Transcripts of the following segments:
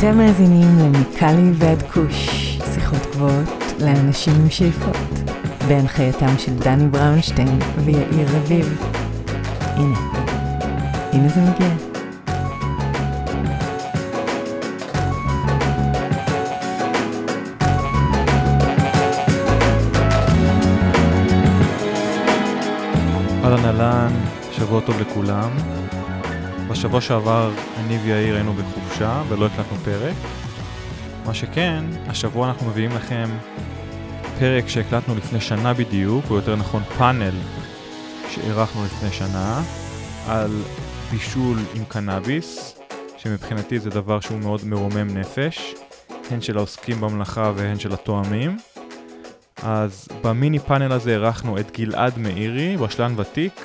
אתם מאזינים למיקלי ועד כוש, שיחות גבוהות לאנשים עם שאיפות, בהנחייתם של דני בראונשטיין ויאיר רביב. הנה, הנה זה מגיע. אהלן אהלן, שבוע טוב לכולם. בשבוע שעבר אני ויאיר היינו בחופשה ולא הקלטנו פרק. מה שכן, השבוע אנחנו מביאים לכם פרק שהקלטנו לפני שנה בדיוק, או יותר נכון פאנל שאירחנו לפני שנה, על בישול עם קנאביס, שמבחינתי זה דבר שהוא מאוד מרומם נפש, הן של העוסקים במלאכה והן של התואמים. אז במיני פאנל הזה אירחנו את גלעד מאירי, בשלן ותיק,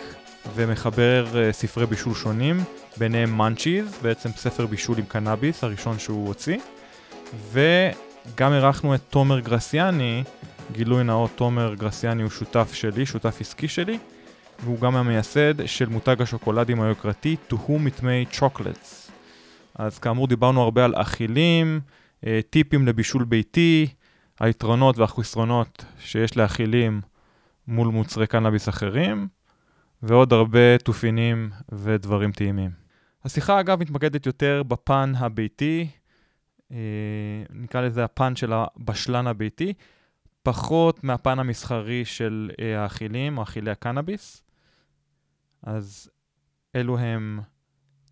ומחבר uh, ספרי בישול שונים, ביניהם מאנצ'יז, בעצם ספר בישול עם קנאביס, הראשון שהוא הוציא. וגם אירחנו את תומר גרסיאני, גילוי נאות, תומר גרסיאני הוא שותף שלי, שותף עסקי שלי, והוא גם המייסד של מותג השוקולדים היוקרתי To Whom It May Chocolates. אז כאמור דיברנו הרבה על אכילים, אה, טיפים לבישול ביתי, היתרונות והחסרונות שיש לאכילים מול מוצרי קנאביס אחרים, ועוד הרבה תופינים ודברים טעימים. השיחה אגב מתמקדת יותר בפן הביתי, אה, נקרא לזה הפן של הבשלן הביתי, פחות מהפן המסחרי של אה, האכילים, או אכילי הקנאביס. אז אלו הם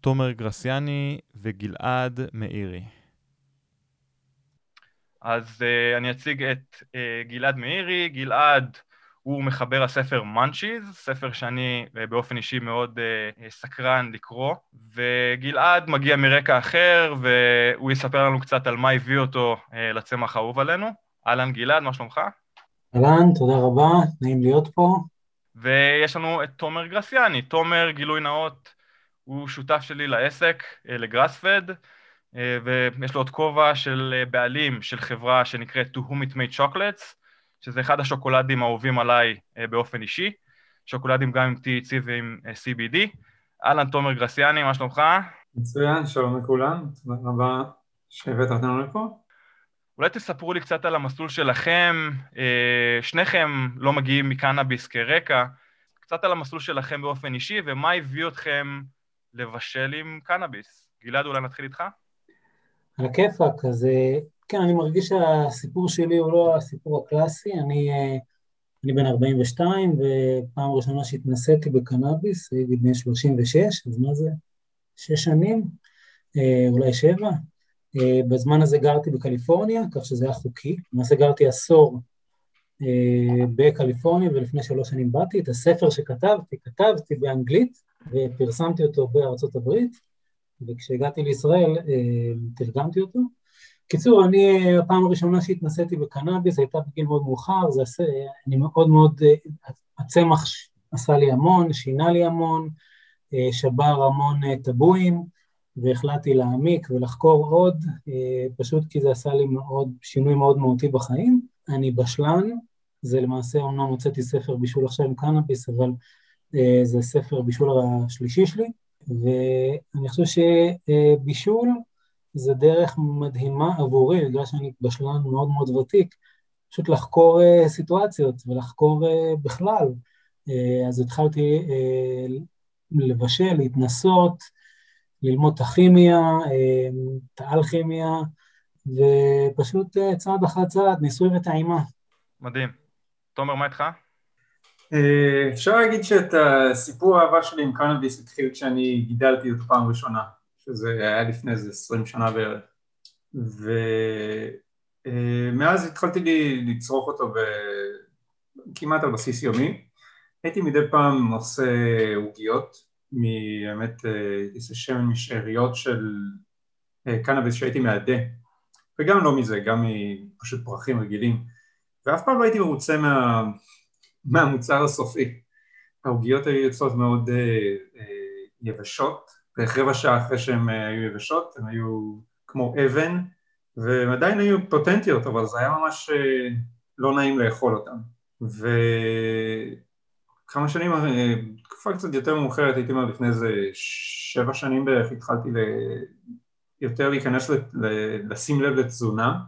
תומר גרסיאני וגלעד מאירי. אז uh, אני אציג את uh, גלעד מאירי. גלעד הוא מחבר הספר Munchies, ספר שאני uh, באופן אישי מאוד uh, סקרן לקרוא, וגלעד מגיע מרקע אחר, והוא יספר לנו קצת על מה הביא אותו לצמח האהוב עלינו. אהלן גלעד, מה שלומך? אהלן, תודה רבה, נעים להיות פה. ויש לנו את תומר גרסיאני. תומר, גילוי נאות, הוא שותף שלי לעסק, לגראספד. אה, ויש לו עוד כובע של אה, בעלים של חברה שנקראת To Whom It Made Chocolates, שזה אחד השוקולדים האהובים עליי אה, באופן אישי, שוקולדים גם עם THC ועם CBD. אהלן תומר גרסיאני, מה שלומך? מצוין, שלום לכולם, תודה רבה שהבאת אותנו לפה. אולי תספרו לי קצת על המסלול שלכם, שניכם לא מגיעים מקנאביס כרקע, קצת על המסלול שלכם באופן אישי ומה הביא אתכם לבשל עם קנאביס. גלעד, אולי נתחיל איתך? על הכיפאק, אז אה, כן, אני מרגיש שהסיפור שלי הוא לא הסיפור הקלאסי, אני, אה, אני בן 42, ופעם ראשונה שהתנסיתי בקנאביס, הייתי בן 36, אז מה זה? שש שנים? אה, אולי שבע? בזמן הזה גרתי בקליפורניה, כך שזה היה חוקי, למעשה גרתי עשור בקליפורניה, ולפני שלוש שנים באתי, את הספר שכתבתי, כתבתי באנגלית, ופרסמתי אותו בארצות הברית, וכשהגעתי לישראל אה, תרגמתי אותו. קיצור, אני, הפעם הראשונה שהתנסיתי בקנאביס הייתה בגיל מאוד מאוחר, זה עשה, אני מאוד מאוד, אה, הצמח עשה לי המון, שינה לי המון, אה, שבר המון טבואים, והחלטתי להעמיק ולחקור עוד, פשוט כי זה עשה לי מאוד, שינוי מאוד מהותי בחיים. אני בשלן, זה למעשה, אומנם הוצאתי ספר בישול עכשיו עם קנאביס, אבל זה ספר בישול השלישי שלי, ואני חושב שבישול זה דרך מדהימה עבורי, בגלל שאני בשלן מאוד מאוד ותיק, פשוט לחקור אה, סיטואציות ולחקור אה, בכלל. אה, אז התחלתי לבשל, להתנסות, ללמוד את הכימיה, את האלכימיה, ופשוט צעד אחר צעד, ניסוי וטעימה. מדהים. תומר, מה איתך? אה, אפשר להגיד שאת הסיפור האהבה שלי עם קנאביס התחיל כשאני גידלתי אותו פעם ראשונה, שזה היה לפני איזה עשרים שנה בערך, ומאז התחלתי לי לצרוך אותו כמעט על בסיס יומי. הייתי מדי פעם עושה עוגיות, באמת אה, איזה שמן משאריות של אה, קנאביס שהייתי מעדה, וגם לא מזה, גם מפשוט פרחים רגילים, ואף פעם לא הייתי מרוצה מה... מהמוצר הסופי. העוגיות היו יוצאות מאוד אה, אה, יבשות, רבע שעה אחרי שהן אה, היו יבשות, הן היו כמו אבן, והן עדיין היו פוטנטיות, אבל זה היה ממש אה, לא נעים לאכול אותן. וכמה שנים, אה, תקופה קצת יותר מאוחרת, הייתי אומר לפני איזה שבע שנים בערך, התחלתי ל... יותר להיכנס, לשים לב לתזונה,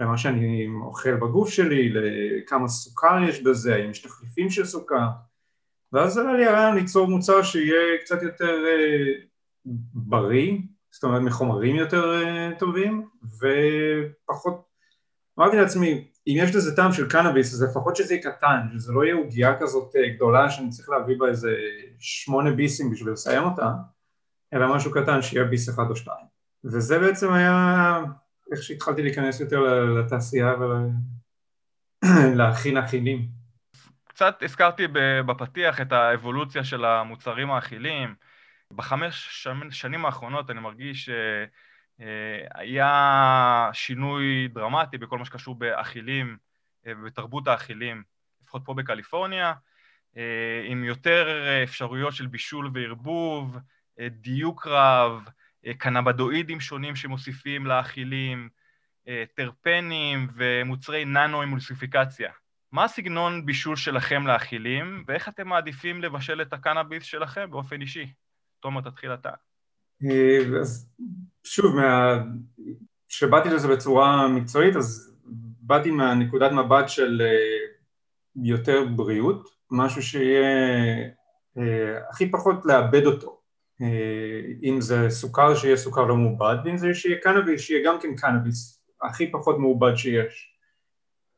למה שאני אוכל בגוף שלי, לכמה סוכר יש בזה, האם יש תחליפים של סוכר, ואז עלה לי הרעיון ליצור מוצר שיהיה קצת יותר בריא, זאת אומרת מחומרים יותר אה, טובים, ופחות, אמרתי לעצמי, אם יש לזה טעם של קנאביס, אז לפחות שזה יהיה קטן, שזה לא יהיה עוגייה כזאת אה, גדולה שאני צריך להביא בה איזה שמונה ביסים בשביל לסיים אותה, אלא משהו קטן שיהיה ביס אחד או שתיים. וזה בעצם היה איך שהתחלתי להיכנס יותר לתעשייה ולהכין אכילים. קצת הזכרתי בפתיח את האבולוציה של המוצרים האכילים. בחמש שנים האחרונות אני מרגיש שהיה שינוי דרמטי בכל מה שקשור באכילים ובתרבות האכילים, לפחות פה בקליפורניה, עם יותר אפשרויות של בישול וערבוב, דיוק רב, קנבדואידים שונים שמוסיפים לאכילים, טרפנים ומוצרי ננו עם מולסיפיקציה. מה הסגנון בישול שלכם לאכילים, ואיך אתם מעדיפים לבשל את הקנאביס שלכם באופן אישי? תומר, תתחיל אתה. אז שוב, כשבאתי לזה בצורה מקצועית, אז באתי מהנקודת מבט של יותר בריאות, משהו שיהיה הכי פחות לעבד אותו. אם זה סוכר שיהיה סוכר לא מעובד ואם זה שיהיה קנאביס שיהיה גם כן קנאביס הכי פחות מעובד שיש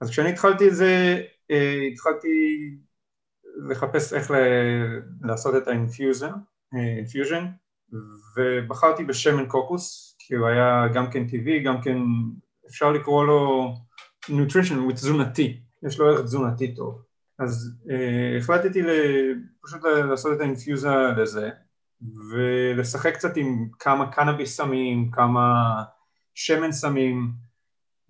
אז כשאני התחלתי את זה התחלתי לחפש איך לעשות את ה infusion infusion ובחרתי בשמן קוקוס כי הוא היה גם כן טבעי גם כן אפשר לקרוא לו nutrition תזונתי יש לו ערך תזונתי טוב. אז uh, החלטתי פשוט לעשות את האינפיוזה לזה ולשחק קצת עם כמה קנאביס שמים, כמה שמן שמים,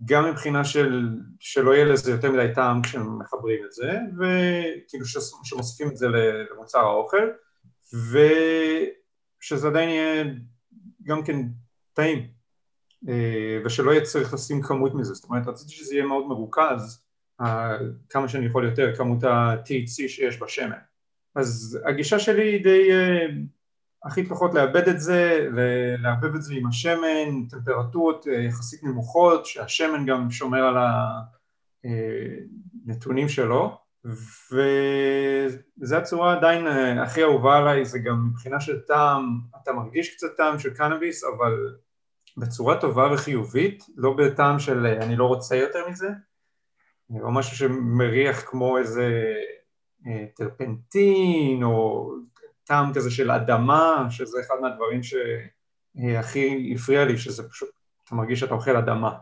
גם מבחינה של שלא יהיה לזה יותר מדי טעם כשמחברים את זה, וכאילו שמוסיפים את זה למוצר האוכל, ושזה עדיין יהיה גם כן טעים, אה, ושלא יהיה צריך לשים כמות מזה, זאת אומרת רציתי שזה יהיה מאוד מרוכז, כמה שאני יכול יותר, כמות ה-THC שיש בשמן. אז הגישה שלי היא די אה, הכי פחות לאבד את זה, ולערבב את זה עם השמן, טמפרטורות אה, יחסית נמוכות, שהשמן גם שומר על הנתונים שלו, וזו הצורה עדיין אה, הכי אהובה עליי, זה גם מבחינה של טעם, אתה מרגיש קצת טעם של קנאביס, אבל בצורה טובה וחיובית, לא בטעם של אה, אני לא רוצה יותר מזה, או משהו שמריח כמו איזה טרפנטין או טעם כזה של אדמה, שזה אחד מהדברים שהכי הפריע לי, שזה פשוט, אתה מרגיש שאתה אוכל אדמה.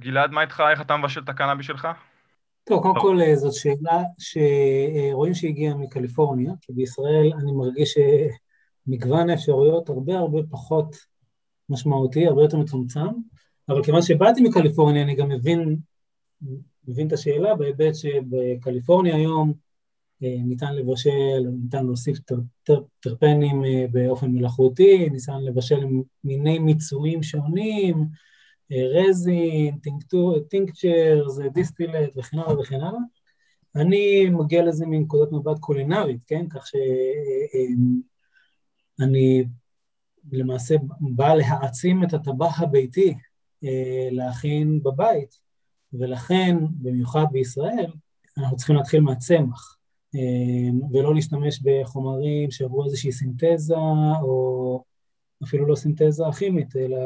גלעד, מה איתך? איך אתה מבשל את הקנאבי שלך? טוב, קודם כל אה, זאת שאלה שרואים שהגיעה מקליפורניה, כי בישראל אני מרגיש שמגוון האפשרויות הרבה הרבה פחות משמעותי, הרבה יותר מצומצם, אבל כיוון שבאתי מקליפורניה אני גם מבין, מבין את השאלה בהיבט שבקליפורניה היום אה, ניתן לבשל, ניתן להוסיף טרפנים אה, באופן מלאכותי, ניתן לבשל מיני מיצויים שונים, אה, resin, tinctures, distillate וכן הלאה וכן הלאה. אני מגיע לזה מנקודת מבט קולינרית, כן? כך שאני למעשה בא להעצים את הטבח הביתי להכין בבית, ולכן, במיוחד בישראל, אנחנו צריכים להתחיל מהצמח. אמ, ולא להשתמש בחומרים שעברו איזושהי סינתזה, או אפילו לא סינתזה כימית, אלא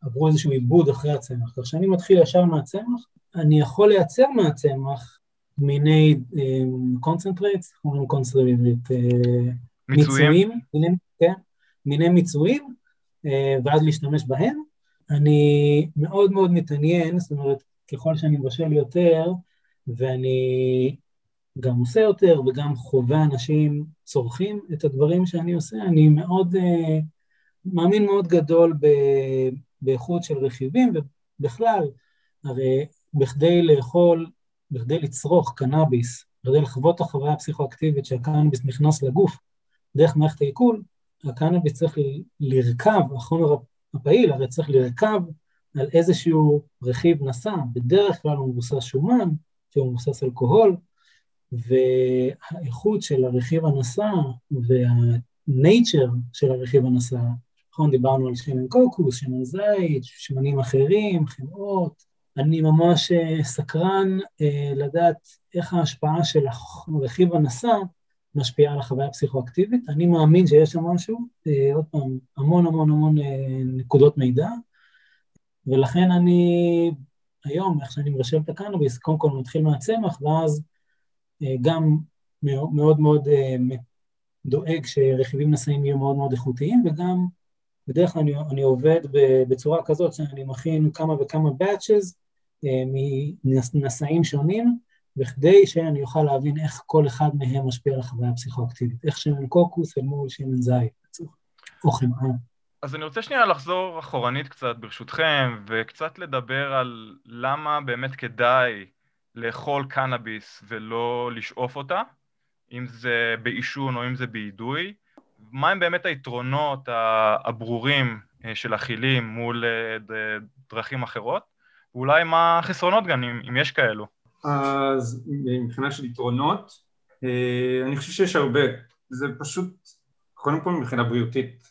עברו איזשהו עיבוד אחרי הצמח. כך שאני מתחיל ישר מהצמח, אני יכול לייצר מהצמח מיני concentrates, איך אומרים concentrate? מיצויים. מיני, כן, מיני מיצויים, אה, ואז להשתמש בהם. אני מאוד מאוד מתעניין, זאת אומרת, ככל שאני מבשל יותר, ואני גם עושה יותר וגם חווה אנשים צורכים את הדברים שאני עושה, אני מאוד, uh, מאמין מאוד גדול ב, באיכות של רכיבים, ובכלל, הרי בכדי לאכול, בכדי לצרוך קנאביס, בכדי לחוות את החוויה הפסיכואקטיבית שהקנאביס נכנס לגוף דרך מערכת העיכול, הקנאביס צריך לרכב, החומר הפעיל הרי צריך לרכב על איזשהו רכיב נשא, בדרך כלל הוא מבוסס שומן, שהוא מבוסס אלכוהול, והאיכות של הרכיב הנשא והנייצ'ר של הרכיב הנשא, נכון, דיברנו על שמן קוקוס, שמן זית, שמנים אחרים, חמאות. אני ממש אה, סקרן אה, לדעת איך ההשפעה של רכיב הנשא משפיעה על החוויה הפסיכואקטיבית. אני מאמין שיש שם משהו, אה, עוד פעם, המון המון המון נקודות מידע, ולכן אני היום, איך שאני מבשל את הקנאביס, קודם כל מתחיל מהצמח, ואז גם מאוד מאוד דואג שרכיבים נשאים יהיו מאוד מאוד איכותיים, וגם בדרך כלל אני, אני עובד בצורה כזאת שאני מכין כמה וכמה batches אה, מנשאים שונים, בכדי שאני אוכל להבין איך כל אחד מהם משפיע על החוויה הפסיכואקטיבית, איך שמן קוקוס אל מול שמן זית, או חמאה. אז אני רוצה שנייה לחזור אחורנית קצת ברשותכם, וקצת לדבר על למה באמת כדאי לאכול קנאביס ולא לשאוף אותה, אם זה בעישון או אם זה באידוי. מהם באמת היתרונות הברורים אה, של אכילים מול אה, דרכים אחרות, ואולי מה החסרונות גם, אם, יש כאלו. אז מבחינה של יתרונות, אה, אני חושב שיש הרבה. זה פשוט, קודם כל מבחינה בריאותית,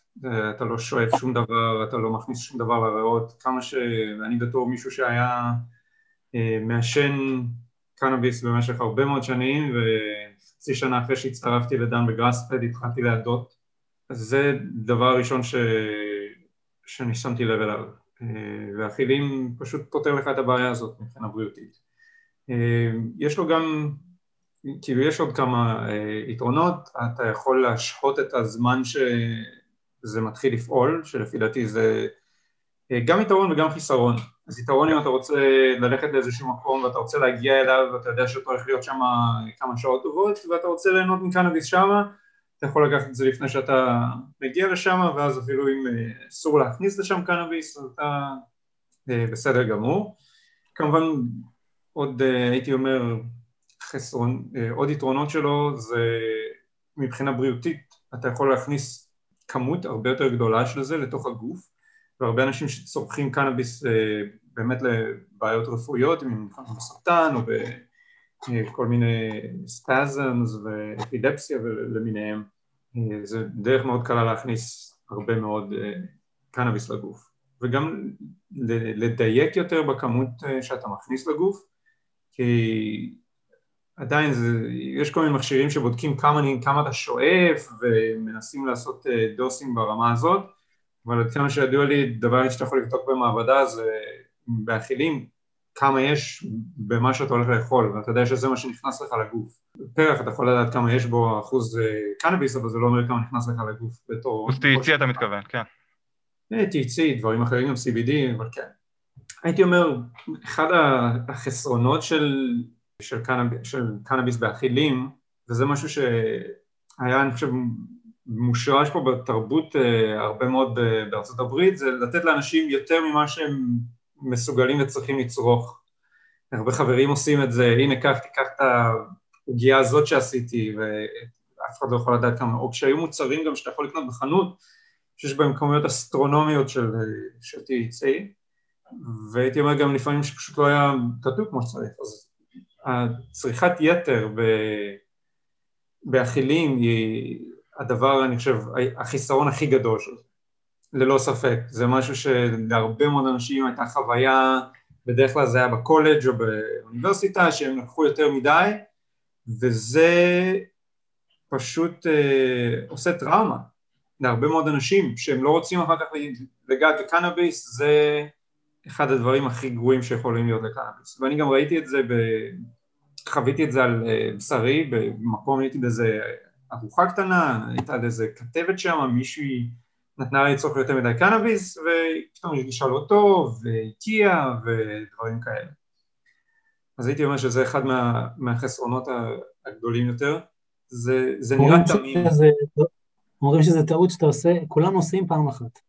אתה לא שואף שום דבר, אתה לא מכניס שום דבר לריאות, כמה ש... אני בתור מישהו שהיה מעשן קנאביס במשך הרבה מאוד שנים, וחצי שנה אחרי שהצטרפתי לדן בגראספד התחלתי להדות זה דבר ראשון ש... שאני שמתי לב אליו, אה, והחילים פשוט פותר לך את הבעיה הזאת מבחינה בריאותית. אה, יש לו גם, כאילו יש עוד כמה אה, יתרונות, אתה יכול להשהות את הזמן שזה מתחיל לפעול, שלפי דעתי זה גם יתרון וגם חיסרון. אז יתרון אם אתה רוצה ללכת לאיזשהו מקום ואתה רוצה להגיע אליו ואתה יודע שאתה הולך להיות שם כמה שעות טובות ואתה רוצה ליהנות מקנאביס שמה אתה יכול לקחת את זה לפני שאתה מגיע לשם, ואז אפילו אם אה, אסור להכניס לשם קנאביס, אז אתה אה, בסדר גמור. כמובן, עוד אה, הייתי אומר, חסרון, עוד יתרונות שלו זה מבחינה בריאותית, אתה יכול להכניס כמות הרבה יותר גדולה של זה לתוך הגוף, והרבה אנשים שצורכים קנאביס באמת לבעיות רפואיות, אם הם בסרטן או כל מיני ספזמס ואפידפסיה למיניהם, זה דרך מאוד קלה להכניס הרבה מאוד אה, קנאביס לגוף. וגם לדייק יותר בכמות אה, שאתה מכניס לגוף כי עדיין זה, יש כל מיני מכשירים שבודקים כמה, כמה אתה שואף ומנסים לעשות אה, דוסים ברמה הזאת אבל עד כמה שידוע לי דבר שאתה יכול לבדוק במעבדה זה באכילים כמה יש במה שאתה הולך לאכול, ואתה יודע שזה מה שנכנס לך לגוף. פרח, אתה יכול לדעת כמה יש בו אחוז אה, קנאביס, אבל זה לא אומר כמה נכנס לך לגוף בתור... אחוז THC אתה מתכוון, כן. אה, THC, דברים אחרים, גם CBD, אבל כן. הייתי אומר, אחד החסרונות של, של, קנאב, של קנאביס באכילים, וזה משהו שהיה, אני חושב, מושרש פה בתרבות אה, הרבה מאוד בארצות הברית, זה לתת לאנשים יותר ממה שהם מסוגלים וצריכים לצרוך. הרבה חברים עושים את זה, הנה קח, תיקח את העוגיה הזאת שעשיתי, ואף אחד לא יכול לדעת כמה, או כשהיו מוצרים גם שאתה יכול לקנות בחנות, שיש בהם כמויות אסטרונומיות של, של THC, והייתי אומר גם לפעמים שפשוט לא היה כתוב כמו שצריך, אז הצריכת יתר ב... באכילים היא הדבר, אני חושב, החיסרון הכי גדול של זה. ללא ספק, זה משהו שלהרבה מאוד אנשים הייתה חוויה, בדרך כלל זה היה בקולג' או באוניברסיטה, שהם לקחו יותר מדי, וזה פשוט אה, עושה טראומה להרבה מאוד אנשים שהם לא רוצים אחר כך לגעת בקנאביס, זה אחד הדברים הכי גרועים שיכולים להיות לקנאביס. ואני גם ראיתי את זה, ב... חוויתי את זה על אה, בשרי, במקום הייתי באיזה ארוחה קטנה, הייתה איזה כתבת שם, מישהי נתנה לי לצרוך יותר מדי קנאביס, ופתאום הרגישה לא טוב, והקיאה ודברים כאלה. אז הייתי אומר שזה אחד מה, מהחסרונות הגדולים יותר. זה, זה נראה תמים. אומרים שזה טעות שאתה עושה, כולם עושים פעם אחת.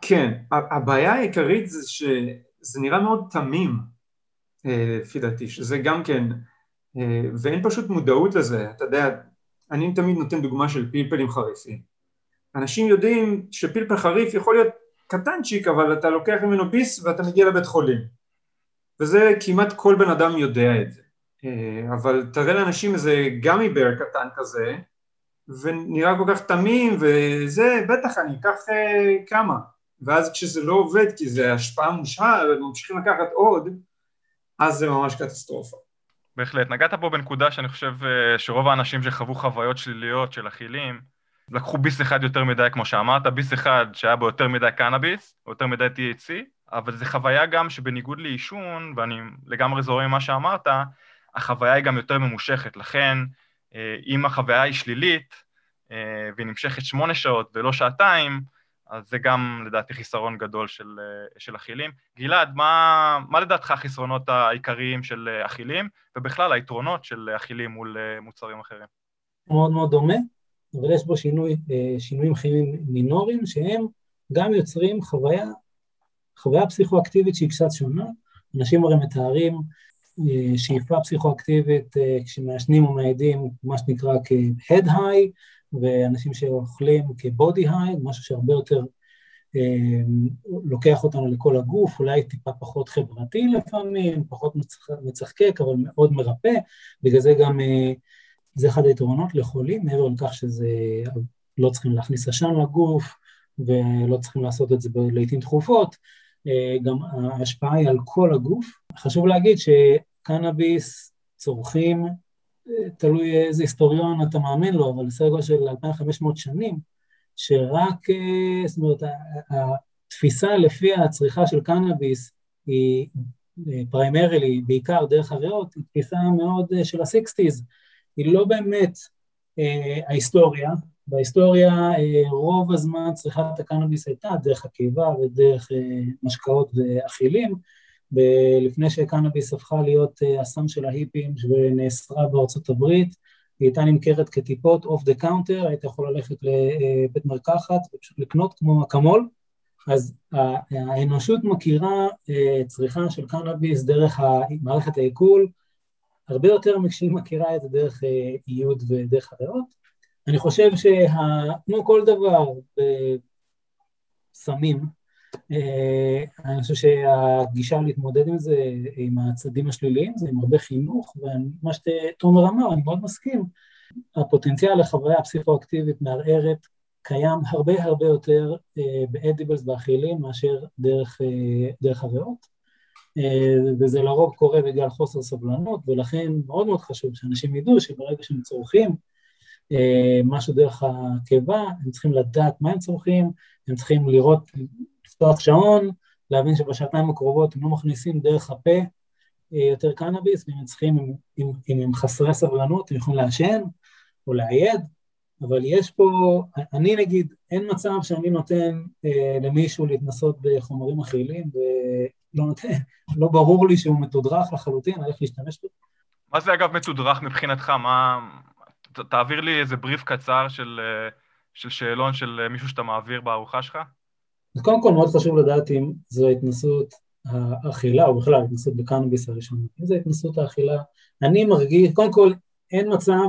כן, הבעיה העיקרית זה שזה נראה מאוד תמים, אה, לפי דעתי, שזה גם כן, אה, ואין פשוט מודעות לזה, אתה יודע, אני תמיד נותן דוגמה של פלפלים חריפים. אנשים יודעים שפלפל חריף יכול להיות קטנצ'יק אבל אתה לוקח ממנו ביס ואתה מגיע לבית חולים וזה כמעט כל בן אדם יודע את זה אה, אבל תראה לאנשים איזה גמי בר קטן כזה ונראה כל כך תמים וזה, בטח אני אקח אה, כמה. ואז כשזה לא עובד כי זה השפעה מושהה וממשיכים לקחת עוד, אז זה ממש קטסטרופה. בהחלט. נגעת פה בנקודה שאני חושב אה, שרוב האנשים שחוו חוויות שליליות של אכילים, לקחו ביס אחד יותר מדי, כמו שאמרת, ביס אחד שהיה בו יותר מדי קנאביס, או יותר מדי THC, אבל זו חוויה גם שבניגוד לעישון, ואני לגמרי זורם עם מה שאמרת, החוויה היא גם יותר ממושכת. לכן, אה, אם החוויה היא שלילית, אה, והיא נמשכת שמונה שעות ולא שעתיים, אז זה גם לדעתי חיסרון גדול של, אה, של אכילים. גלעד, מה, מה לדעתך החסרונות העיקריים של אכילים, ובכלל היתרונות של אכילים מול מוצרים אחרים? מאוד מאוד דומה, אבל יש בו שינוי, שינויים כימיים מינוריים, שהם גם יוצרים חוויה, חוויה פסיכואקטיבית שהיא קצת שונה. אנשים הרי מתארים שאיפה פסיכואקטיבית כשמעשנים או מעידים, מה שנקרא כ-head high, ואנשים שאוכלים כבודי היי, משהו שהרבה יותר אה, לוקח אותנו לכל הגוף, אולי טיפה פחות חברתי לפעמים, פחות מצח, מצחקק, אבל מאוד מרפא, בגלל זה גם, אה, זה אחד היתרונות לחולים, מעבר לכך שזה, לא צריכים להכניס עשן לגוף, ולא צריכים לעשות את זה לעיתים תכופות, אה, גם ההשפעה היא על כל הגוף. חשוב להגיד שקנאביס צורכים תלוי איזה היסטוריון אתה מאמין לו, אבל סדר גודל של 2,500 שנים, שרק, אה, זאת אומרת, התפיסה לפי הצריכה של קנאביס היא פריימרילי, בעיקר דרך הריאות, היא תפיסה מאוד אה, של ה-60's, היא לא באמת אה, ההיסטוריה, בהיסטוריה אה, רוב הזמן צריכת הקנאביס הייתה דרך הקיבה ודרך אה, משקאות ואכילים, לפני שקנאביס הפכה להיות אה, הסם של ההיפים ונאסרה בארצות הברית, היא הייתה נמכרת כטיפות over the counter, היית יכול ללכת לבית מרקחת ופשוט לקנות כמו אקמול, אז האנושות מכירה אה, צריכה של קנאביס דרך מערכת העיכול, הרבה יותר מכשהיא מכירה את זה דרך אה, ודרך הריאות. אני חושב שכמו כל דבר בסמים, אה, אני חושב שהגישה להתמודד עם זה, עם הצדדים השליליים, זה עם הרבה חינוך, ומה שתומר אמר, אני מאוד מסכים, הפוטנציאל לחוויה פסיכואקטיבית מערערת קיים הרבה הרבה יותר אה, באדיבלס באכילים מאשר דרך, אה, דרך הריאות, וזה לרוב קורה בגלל חוסר סבלנות, ולכן מאוד מאוד חשוב שאנשים ידעו שברגע שהם צורכים משהו דרך הקיבה, הם צריכים לדעת מה הם צורכים, הם צריכים לראות לפתוח שעון, להבין שבשעתיים הקרובות הם לא מכניסים דרך הפה אה, יותר קנאביס, ואם הם צריכים, אם, אם, אם הם חסרי סבלנות, הם יכולים לעשן או לעייד, אבל יש פה, אני נגיד, אין מצב שאני נותן אה, למישהו להתנסות בחומרים מכילים, נותן, לא ברור לי שהוא מתודרך לחלוטין, על איך להשתמש בזה. מה זה אגב מתודרך מבחינתך? מה... ת, תעביר לי איזה בריף קצר של, אה, של שאלון של אה, מישהו שאתה מעביר בארוחה שלך. אז קודם כל מאוד חשוב לדעת אם זו התנסות האכילה, או בכלל התנסות בקנאביס הראשונה. אם זו התנסות האכילה, אני מרגיש, קודם כל אין מצב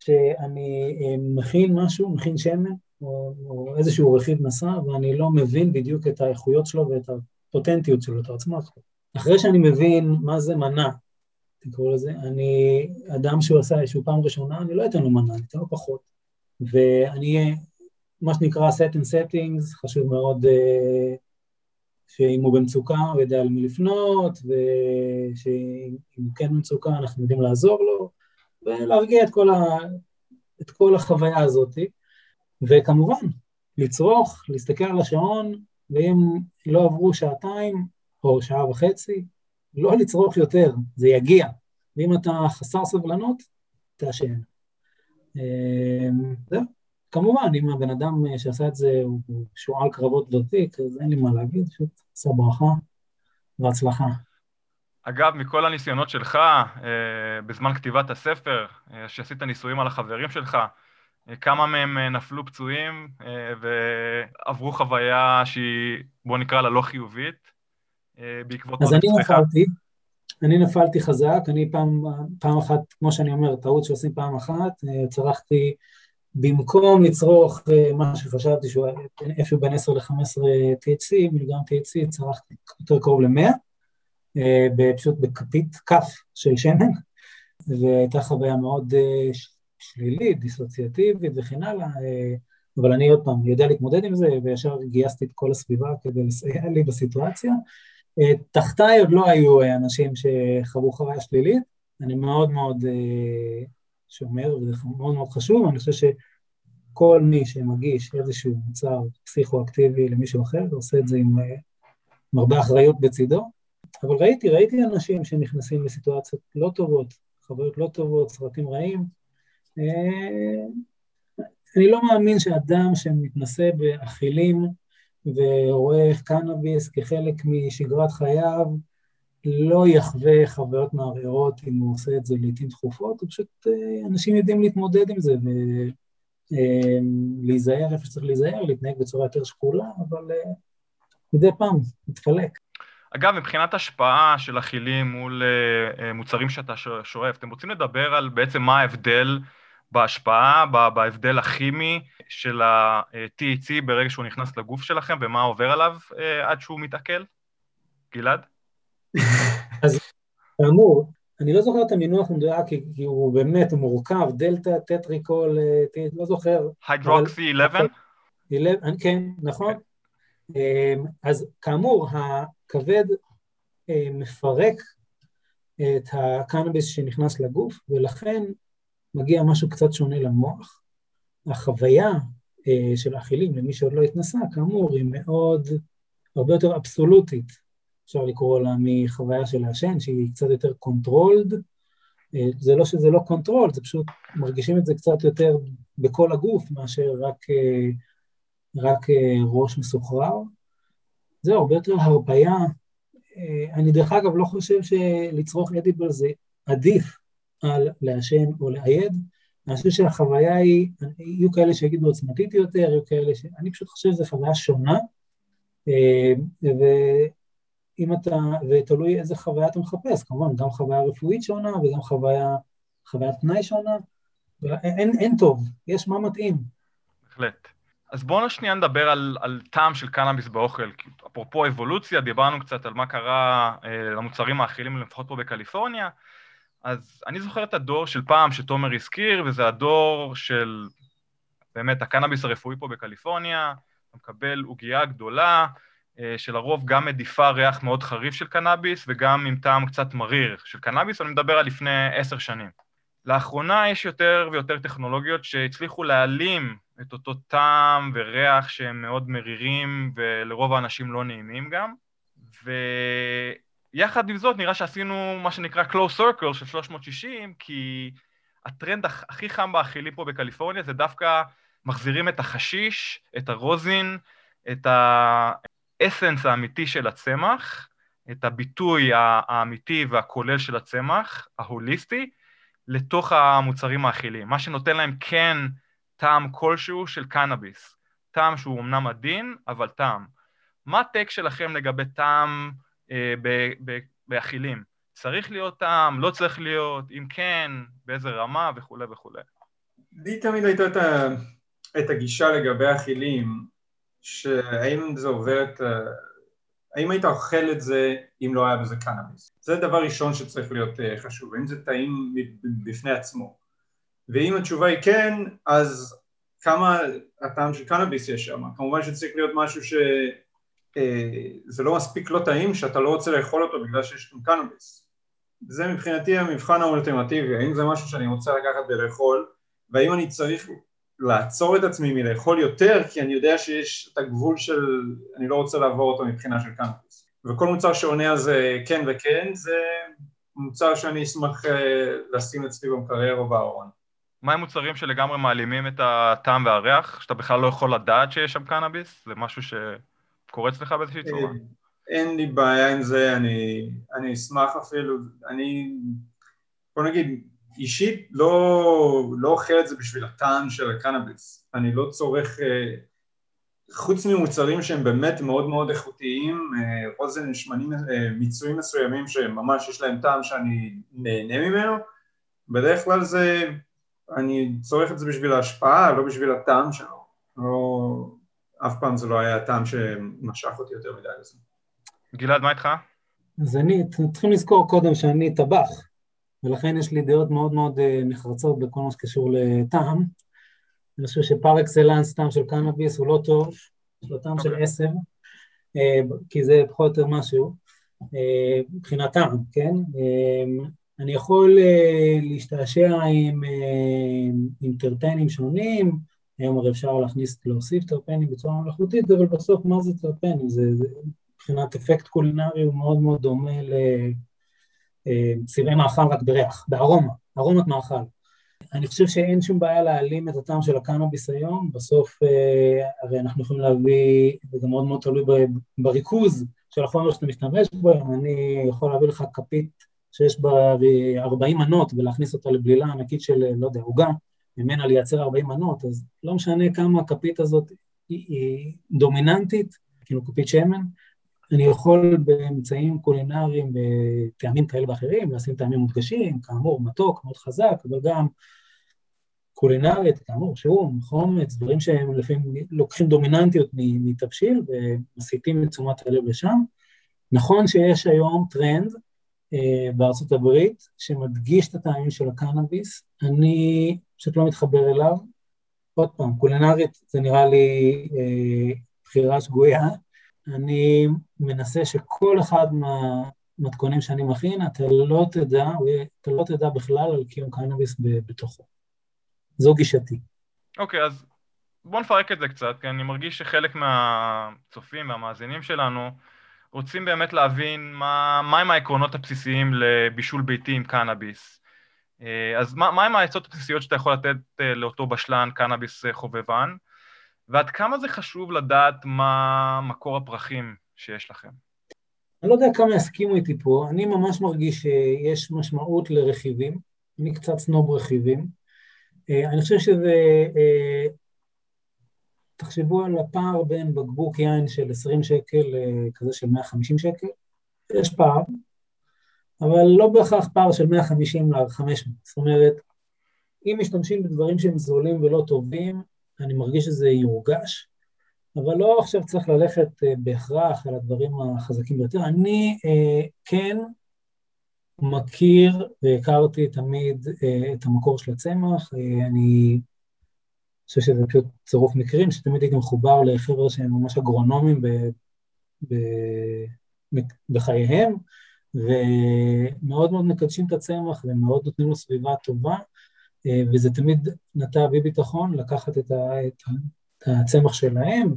שאני אה, מכין משהו, מכין שמן, או, או איזשהו רכיב נשא, ואני לא מבין בדיוק את האיכויות שלו ואת הפוטנטיות שלו, את העצמה שלו. אחרי שאני מבין מה זה מנה, תקראו לזה, אני, אדם שהוא עשה איזשהו פעם ראשונה, אני לא אתן לו מנה, אני אתן לו פחות. ואני מה שנקרא set and settings, חשוב מאוד uh, שאם הוא במצוקה הוא יודע למי לפנות, ושאם הוא כן במצוקה אנחנו יודעים לעזור לו, ולהרגיע את כל, ה, את כל החוויה הזאת. וכמובן, לצרוך, להסתכל על השעון, ואם לא עברו שעתיים או שעה וחצי, לא לצרוך יותר, זה יגיע. ואם אתה חסר סבלנות, תעשן. אה, זהו. כמובן, אם הבן אדם שעשה את זה הוא שועל קרבות ותיק, אז אין לי מה להגיד, פשוט עשה ברכה והצלחה. אגב, מכל הניסיונות שלך, אה, בזמן כתיבת הספר, אה, שעשית ניסויים על החברים שלך, כמה מהם נפלו פצועים ועברו חוויה שהיא, בוא נקרא לה לא חיובית, בעקבות... אז אני נפלתי, אני נפלתי חזק, אני פעם, פעם אחת, כמו שאני אומר, טעות שעושים פעם אחת, צרכתי במקום לצרוך אה, מה שחשבתי שהוא איפשהו בין 10 ל-15 THC, מיליגרם THC, צרכתי יותר קרוב ל-100, אה, פשוט בכפית, כף של שמן, והייתה חוויה מאוד, אה, שלילית, דיסוציאטיבית וכן הלאה, אבל אני עוד פעם יודע להתמודד עם זה, וישר גייסתי את כל הסביבה כדי לסייע לי בסיטואציה. תחתיי עוד לא היו אנשים שחוו חוויה שלילית, אני מאוד מאוד שומר, וזה מאוד מאוד חשוב, אני חושב שכל מי שמגיש איזשהו מוצר פסיכואקטיבי למישהו אחר, עושה את זה עם, עם הרבה אחריות בצידו. אבל ראיתי, ראיתי אנשים שנכנסים לסיטואציות לא טובות, חוויות לא טובות, סרטים רעים. אה, אני לא מאמין שאדם שמתנסה באכילים ורואה קנאביס כחלק משגרת חייו, לא יחווה חוויות מערערות אם הוא עושה את זה לעיתים תכופות, פשוט אה, אנשים יודעים להתמודד עם זה ולהיזהר אה, איפה שצריך להיזהר, להתנהג בצורה יותר שקולה, אבל מדי פעם מתפלק. אגב, מבחינת השפעה של אכילים מול uh, מוצרים שאתה שואף, אתם רוצים לדבר על בעצם מה ההבדל בהשפעה, בהבדל הכימי של ה-THC ברגע שהוא נכנס לגוף שלכם ומה עובר עליו uh, עד שהוא מתעכל? גלעד? אז כאמור, אני לא זוכר את המינוח המדויק, כי הוא באמת, הוא מורכב, דלתא, טטריקול, לא זוכר. היידרוקסי 11? כן, נכון. אמ, אז כאמור, הכבד אה, מפרק את הקנאביס שנכנס לגוף, ולכן מגיע משהו קצת שונה למוח. החוויה אה, של האכילים, למי שעוד לא התנסה, כאמור, היא מאוד, הרבה יותר אבסולוטית, אפשר לקרוא לה מחוויה של העשן, שהיא קצת יותר controlled. אה, זה לא שזה לא control, זה פשוט מרגישים את זה קצת יותר בכל הגוף מאשר רק רק אה, ראש מסוחרר. זה הרבה יותר הרפיה. אה, אני דרך אגב לא חושב שלצרוך edible זה עדיף על לעשן או לאייד. אני חושב שהחוויה היא, יהיו כאלה שיגידו עוצמתית יותר, יהיו כאלה ש... אני פשוט חושב שזו חוויה שונה, אה, ואם אתה, ותלוי איזה חוויה אתה מחפש, כמובן, גם חוויה רפואית שונה וגם חוויה, חוויית פנאי שונה, אין, אין טוב, יש מה מתאים. בהחלט. אז בואו שנייה נדבר על, על טעם של קנאביס באוכל. אפרופו אבולוציה, דיברנו קצת על מה קרה אה, למוצרים האכילים, לפחות פה בקליפורניה. אז אני זוכר את הדור של פעם שתומר הזכיר, וזה הדור של באמת הקנאביס הרפואי פה בקליפורניה. אתה מקבל עוגייה גדולה, אה, שלרוב גם מדיפה ריח מאוד חריף של קנאביס, וגם עם טעם קצת מריר של קנאביס, אני מדבר על לפני עשר שנים. לאחרונה יש יותר ויותר טכנולוגיות שהצליחו להעלים את אותו טעם וריח שהם מאוד מרירים ולרוב האנשים לא נעימים גם. ויחד עם זאת נראה שעשינו מה שנקרא close circle של 360, כי הטרנד הכי חם באכילים פה בקליפורניה זה דווקא מחזירים את החשיש, את הרוזין, את האסנס האמיתי של הצמח, את הביטוי האמיתי והכולל של הצמח, ההוליסטי, לתוך המוצרים האכילים, מה שנותן להם כן טעם כלשהו של קנאביס, טעם שהוא אמנם עדין, אבל טעם. מה הטק שלכם לגבי טעם אה, באכילים? צריך להיות טעם, לא צריך להיות, אם כן, באיזה רמה וכולי וכולי. לי תמיד הייתה את, ה, את הגישה לגבי אכילים, שהאם זה עובר את האם היית אוכל את זה אם לא היה בזה קנאביס? זה דבר ראשון שצריך להיות אה, חשוב, האם זה טעים בפני עצמו? ואם התשובה היא כן, אז כמה הטעם של קנאביס יש שם? כמובן שצריך להיות משהו שזה אה, לא מספיק לא טעים שאתה לא רוצה לאכול אותו בגלל שיש שם קנאביס. זה מבחינתי המבחן האולטימטיבי, האם זה משהו שאני רוצה לקחת ולאכול, והאם אני צריך לעצור את עצמי מלאכול יותר כי אני יודע שיש את הגבול של אני לא רוצה לעבור אותו מבחינה של קמפוס וכל מוצר שעונה על זה כן וכן זה מוצר שאני אשמח אה, לשים אצלי במקרר או בארון. מה עם מוצרים שלגמרי מעלימים את הטעם והריח שאתה בכלל לא יכול לדעת שיש שם קנאביס? זה משהו שקורה אצלך באיזושהי צורה? אה, אין לי בעיה עם זה, אני, אני אשמח אפילו, אני בוא נגיד אישית לא, לא אוכל את זה בשביל הטעם של הקנאביס, אני לא צורך, אה, חוץ ממוצרים שהם באמת מאוד מאוד איכותיים, רוזן אה, שמנים, אה, מיצויים מסוימים שממש יש להם טעם שאני נהנה ממנו, בדרך כלל זה, אני צורך את זה בשביל ההשפעה, לא בשביל הטעם שלו, לא, אף פעם זה לא היה הטעם שמשך אותי יותר מדי לזה. גלעד, מה איתך? אז אני, צריכים לזכור קודם שאני טבח, ולכן יש לי דעות מאוד מאוד אה, נחרצות בכל מה שקשור לטעם. אני חושב שפר אקסלנס טעם של קנאביס הוא לא טוב, יש לו טעם של אוקיי. עשר, אה, כי זה פחות או יותר משהו, אה, מבחינת טעם, כן? אני יכול להשתעשע עם, עם טרפנים שונים, היום הרי אפשר להכניס, להוסיף טרפנים בצורה מלאכותית, אבל בסוף מה זה טרפנים? זה, זה מבחינת אפקט קולינרי הוא מאוד מאוד דומה לצבעי מאכל רק בריח, בארומה, ארומת מאכל. אני חושב שאין שום בעיה להעלים את הטעם של הקנאביס היום, בסוף אה, הרי אנחנו יכולים להביא, זה גם מאוד מאוד תלוי בריכוז של החומר שאתה משתמש בו, אני יכול להביא לך כפית שיש בה 40 מנות ולהכניס אותה לבלילה ענקית של, לא יודע, עוגה, ממנה לייצר 40 מנות, אז לא משנה כמה הכפית הזאת היא, היא דומיננטית, כאילו כפית שמן, אני יכול באמצעים קולינריים, בטעמים כאלה ואחרים, לשים טעמים מודגשים, כאמור מתוק, מאוד חזק, אבל גם קולינרית, כאמור שום, חומץ, דברים שהם לפעמים לוקחים דומיננטיות מתבשיל ומסיטים את תשומת הלב לשם. נכון שיש היום טרנד אה, בארצות הברית שמדגיש את הטעמים של הקנאביס, אני פשוט לא מתחבר אליו. עוד פעם, קולינרית זה נראה לי אה, בחירה שגויה, אני מנסה שכל אחד מהמתכונים שאני מכין, אתה לא תדע, אתה לא תדע בכלל על קיום קנאביס בתוכו. זו גישתי. אוקיי, okay, אז בוא נפרק את זה קצת, כי אני מרגיש שחלק מהצופים והמאזינים שלנו רוצים באמת להבין מה, מהם העקרונות הבסיסיים לבישול ביתי עם קנאביס. אה, אז מה, מהם העצות הבסיסיות שאתה יכול לתת אה, לאותו בשלן קנאביס אה, חובבן? ועד כמה זה חשוב לדעת מה מקור הפרחים שיש לכם? אני לא יודע כמה יסכימו איתי פה, אני ממש מרגיש שיש משמעות לרכיבים, אני קצת סנוב רכיבים. אה, אני חושב שזה, אה, תחשבו על הפער בין בקבוק יין של 20 שקל לכזה של 150 שקל, יש פער, אבל לא בהכרח פער של 150 ל-500, זאת אומרת, אם משתמשים בדברים שהם זולים ולא טובים, אני מרגיש שזה יורגש, אבל לא עכשיו צריך ללכת אה, בהכרח על הדברים החזקים ביותר. אני אה, כן מכיר והכרתי תמיד אה, את המקור של הצמח, אני חושב שזה פשוט צירוף מקרים, שתמיד הייתי מחובר לחבר'ה שהם ממש אגרונומים ב, ב, בחייהם, ומאוד מאוד מקדשים את הצמח ומאוד נותנים לו סביבה טובה, וזה תמיד נטע בי ביטחון לקחת את, ה, את, את הצמח שלהם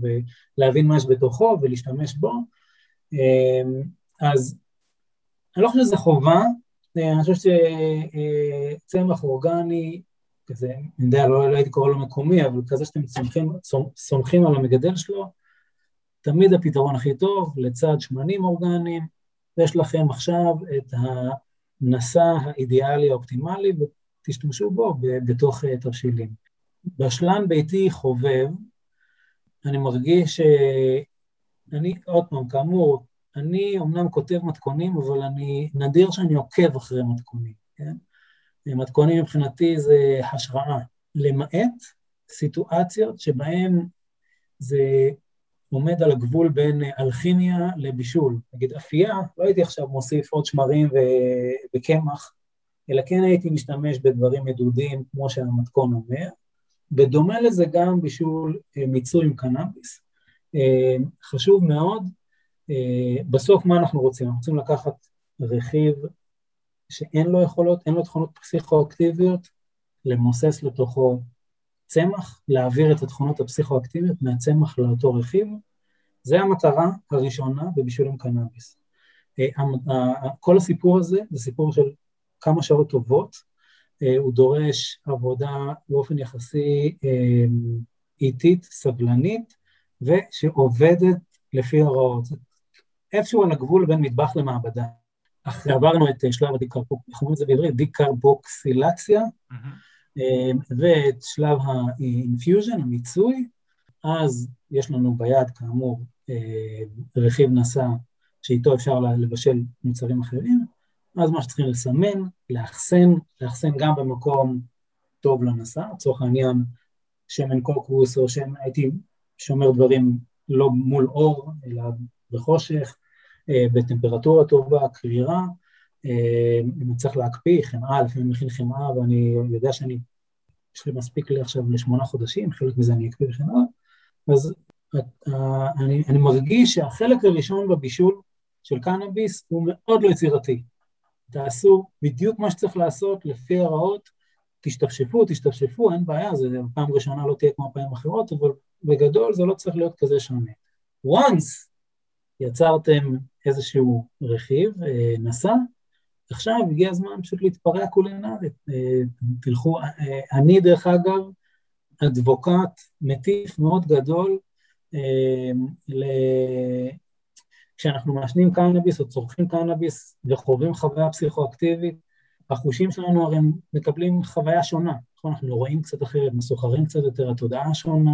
ולהבין מה יש בתוכו ולהשתמש בו. אה, אז אני לא חושב שזה חובה, אה, אני חושב שצמח אורגני, כזה, אני יודע, לא, לא הייתי קורא לו מקומי, אבל כזה שאתם סומכים, סומכים על המגדל שלו, תמיד הפתרון הכי טוב, לצד שמנים אורגניים, יש לכם עכשיו את הנשא האידיאלי האופטימלי, תשתמשו בו בתוך אה, תבשילים. בשלן ביתי חובב, אני מרגיש שאני, עוד פעם, כאמור, אני אומנם כותב מתכונים, אבל אני, נדיר שאני עוקב אחרי מתכונים, כן? מתכונים מבחינתי זה השראה, למעט סיטואציות שבהן זה עומד על הגבול בין אלכימיה לבישול. נגיד אפייה, לא הייתי עכשיו מוסיף עוד שמרים וקמח, אלא כן הייתי משתמש בדברים מדודים, כמו שהמתכון אומר. בדומה לזה גם בישול אה, מיצוי עם קנאביס. אה, חשוב מאוד, אה, בסוף מה אנחנו רוצים? אנחנו רוצים לקחת רכיב שאין לו יכולות, אין לו תכונות פסיכואקטיביות, למוסס לתוכו צמח, להעביר את התכונות הפסיכואקטיביות מהצמח לאותו רכיב. זה המטרה הראשונה בבישול עם קנאביס. כל הסיפור הזה זה סיפור של כמה שעות טובות, אה, הוא דורש עבודה באופן יחסי אה, איטית, סבלנית, ושעובדת לפי ההוראות. איפשהו על הגבול בין מטבח למעבדה. אחרי עברנו את שלב הדיקרבוקס, איך אומרים את זה בעברית? דיקרבוקסילציה. ואת שלב ה infusion, המיצוי, אז יש לנו ביד, כאמור, רכיב נשא שאיתו אפשר לבשל מוצרים אחרים, אז מה שצריכים לסמן, לאחסן, לאחסן גם במקום טוב לנסה, לצורך העניין שמן קוקוס או שמן, הייתי שומר דברים לא מול אור, אלא בחושך, אה, בטמפרטורה טובה, קרירה, אם אני צריך להקפיא חמאה, לפעמים מכין חמאה ואני יודע שאני, יש לי מספיק לי עכשיו לשמונה חודשים, חלק מזה אני אקפיא חמאה, אז אני, אני מרגיש שהחלק הראשון בבישול של קנאביס הוא מאוד לא יצירתי. תעשו בדיוק מה שצריך לעשות לפי הרעות, תשתפשפו, תשתפשפו, אין בעיה, זה פעם ראשונה לא תהיה כמו פעמים אחרות, אבל בגדול זה לא צריך להיות כזה שונה. once יצרתם איזשהו רכיב, אה, נסע, עכשיו הגיע הזמן פשוט להתפרע קולינרית. אה, תלכו, אה, אני דרך אגב, אדבוקט מטיף מאוד גדול. כשאנחנו מעשנים קנאביס או צורכים קנאביס וחווים חוויה פסיכואקטיבית, החושים שלנו הרי מקבלים חוויה שונה, נכון? אנחנו רואים קצת אחרת, מסוחרים קצת יותר, התודעה שונה,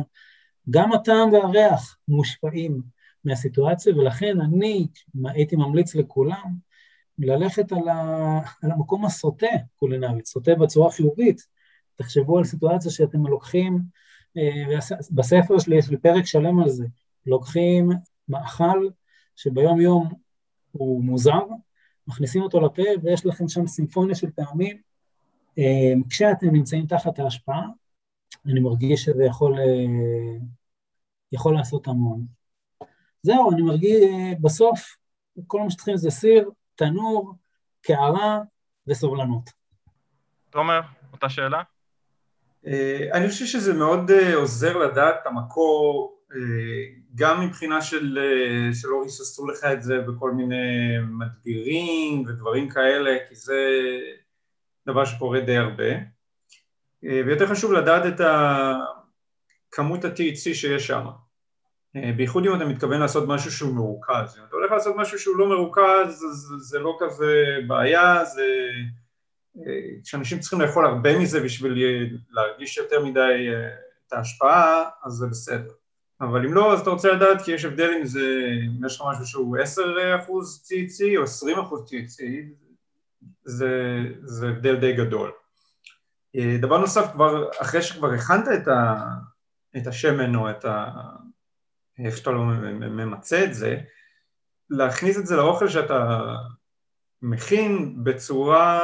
גם הטעם והריח מושפעים מהסיטואציה, ולכן אני הייתי ממליץ לכולם ללכת על, ה, על המקום הסוטה קולינרית, סוטה בצורה חיובית. תחשבו על סיטואציה שאתם לוקחים, אה, בספר שלי יש לי פרק שלם על זה, לוקחים מאכל שביום יום הוא מוזר, מכניסים אותו לפה ויש לכם שם סימפוניה של טעמים. אה, כשאתם נמצאים תחת ההשפעה, אני מרגיש שזה יכול, אה, יכול לעשות המון. זהו, אני מרגיש, בסוף כל מה שצריכים זה סיר, תנור, קערה וסובלנות. תומר, אותה שאלה? אה, אני חושב שזה מאוד אה, עוזר לדעת את המקור, אה, גם מבחינה של שלא ריססו לך את זה בכל מיני מדבירים ודברים כאלה, כי זה דבר שקורה די הרבה. ויותר חשוב לדעת את כמות ה-THC שיש שם. אה, בייחוד אם אתה מתכוון לעשות משהו שהוא מרוכז, אם אתה הולך לעשות משהו שהוא לא מרוכז זה, זה לא כזה בעיה, זה... אה, כשאנשים צריכים לאכול הרבה מזה בשביל להרגיש יותר מדי אה, את ההשפעה, אז זה בסדר. אבל אם לא, אז אתה רוצה לדעת כי יש הבדל אם זה, אם יש לך משהו שהוא 10% THC או 20% THC, זה, זה הבדל די גדול. דבר נוסף, כבר, אחרי שכבר הכנת את, ה, את השמן או את ה... איך שאתה לא ממצה את זה, להכניס את זה לאוכל שאתה מכין בצורה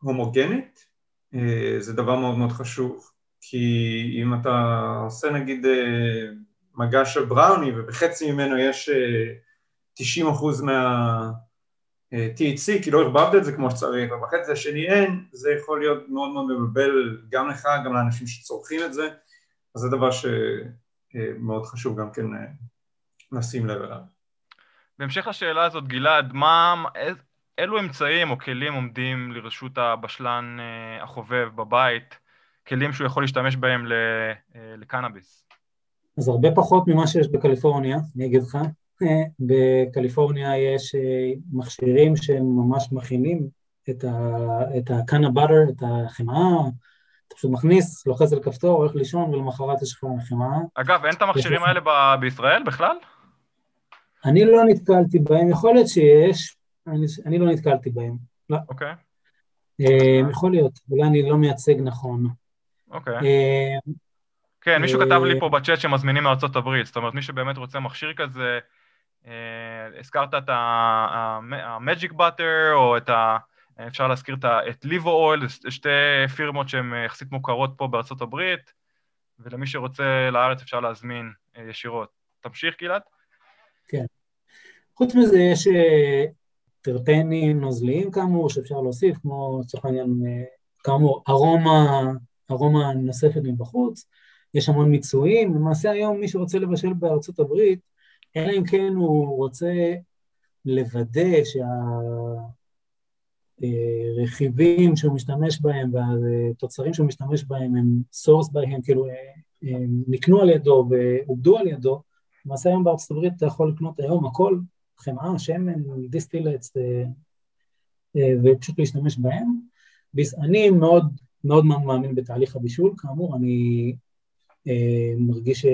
הומוגנית, אה, זה דבר מאוד מאוד חשוב, כי אם אתה עושה נגיד אה, מגע של בראוני ובחצי ממנו יש 90% אה, מה... THC, כי לא הרבבת את זה כמו שצריך, ובחצי השני אין, זה יכול להיות מאוד מאוד מבלבל גם לך, גם לאנשים שצורכים את זה, אז זה דבר ש... מאוד חשוב גם כן אה, לשים לב אליו. בהמשך לשאלה הזאת, גלעד, מה, אילו אמצעים או כלים עומדים לרשות הבשלן אה, החובב בבית, כלים שהוא יכול להשתמש בהם אה, לקנאביס? אז הרבה פחות ממה שיש בקליפורניה, אני אגיד לך. בקליפורניה יש מכשירים שהם ממש מכינים את ה-canna butter, את החמאה, אתה פשוט מכניס, לוחץ על כפתור, הולך לישון ולמחרת יש לך חמאה. אגב, אין את המכשירים האלה ב- בישראל בכלל? אני לא נתקלתי בהם, יכול להיות שיש, אני, אני לא נתקלתי בהם. לא. אוקיי. אה, יכול להיות, אולי אני לא מייצג נכון. אוקיי. אה, כן, מישהו כתב לי פה בצ'אט שמזמינים מארצות הברית, זאת אומרת, מי שבאמת רוצה מכשיר כזה, אה, הזכרת את ה-Magic Butter או את ה... אפשר להזכיר את ליבו אויל, שתי פירמות שהן אה, יחסית מוכרות פה בארצות הברית, ולמי שרוצה לארץ אפשר להזמין אה, ישירות. תמשיך, גלעד. כן. חוץ מזה יש אה, טרפנים נוזליים כאמור, שאפשר להוסיף, כמו לצורך העניין, כאמור, ארומה, ארומה נוספת מבחוץ, יש המון מיצויים, למעשה היום מי שרוצה לבשל בארצות הברית, אלא אם כן הוא רוצה לוודא שה... רכיבים שהוא משתמש בהם והתוצרים שהוא משתמש בהם הם source בהם, כאילו נקנו על ידו ועובדו על ידו, למעשה היום בארצות הברית אתה יכול לקנות היום הכל, חמאה, שמן, דיסטילץ, אה, אה, ופשוט להשתמש בהם. אני מאוד מאוד מאמין בתהליך הבישול, כאמור, אני אה, מרגיש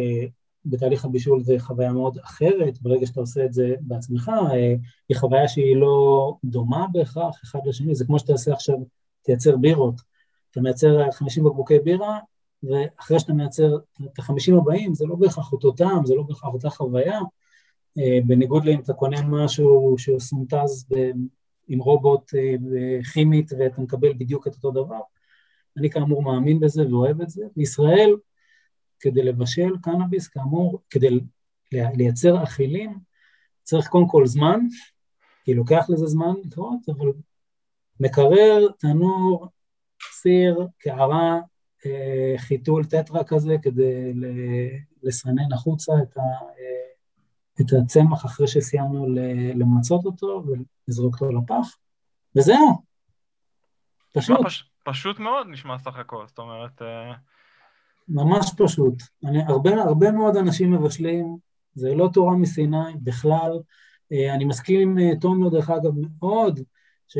בתהליך הבישול זה חוויה מאוד אחרת, ברגע שאתה עושה את זה בעצמך, אה, היא חוויה שהיא לא דומה בהכרח אחד לשני, זה כמו שאתה עושה עכשיו, תייצר בירות, אתה מייצר 50 בקבוקי בירה, ואחרי שאתה מייצר את ה-50 הבאים, זה לא בהכרח אותו טעם, זה לא בהכרח אותה חוויה, אה, בניגוד לאם אתה קונה משהו שהוא סונטז עם רובוט כימית ואתה מקבל בדיוק את אותו דבר. אני כאמור מאמין בזה ואוהב את זה. בישראל, כדי לבשל קנאביס, כאמור, כדי לייצר אכילים, צריך קודם כל זמן, כי לוקח לזה זמן לקרות, אבל מקרר, תנור, סיר, קערה, אה, חיתול טטרה כזה כדי לסנן החוצה את, ה, אה, את הצמח אחרי שסיימנו למצות אותו ולזרוק אותו לפח, וזהו. פשוט. פש, פשוט מאוד נשמע סך הכל, זאת אומרת... אה, ממש פשוט. אני, הרבה, הרבה מאוד אנשים מבשלים, זה לא תורה מסיני בכלל. אני מסכים עם תומיו, דרך אגב, מאוד, ש...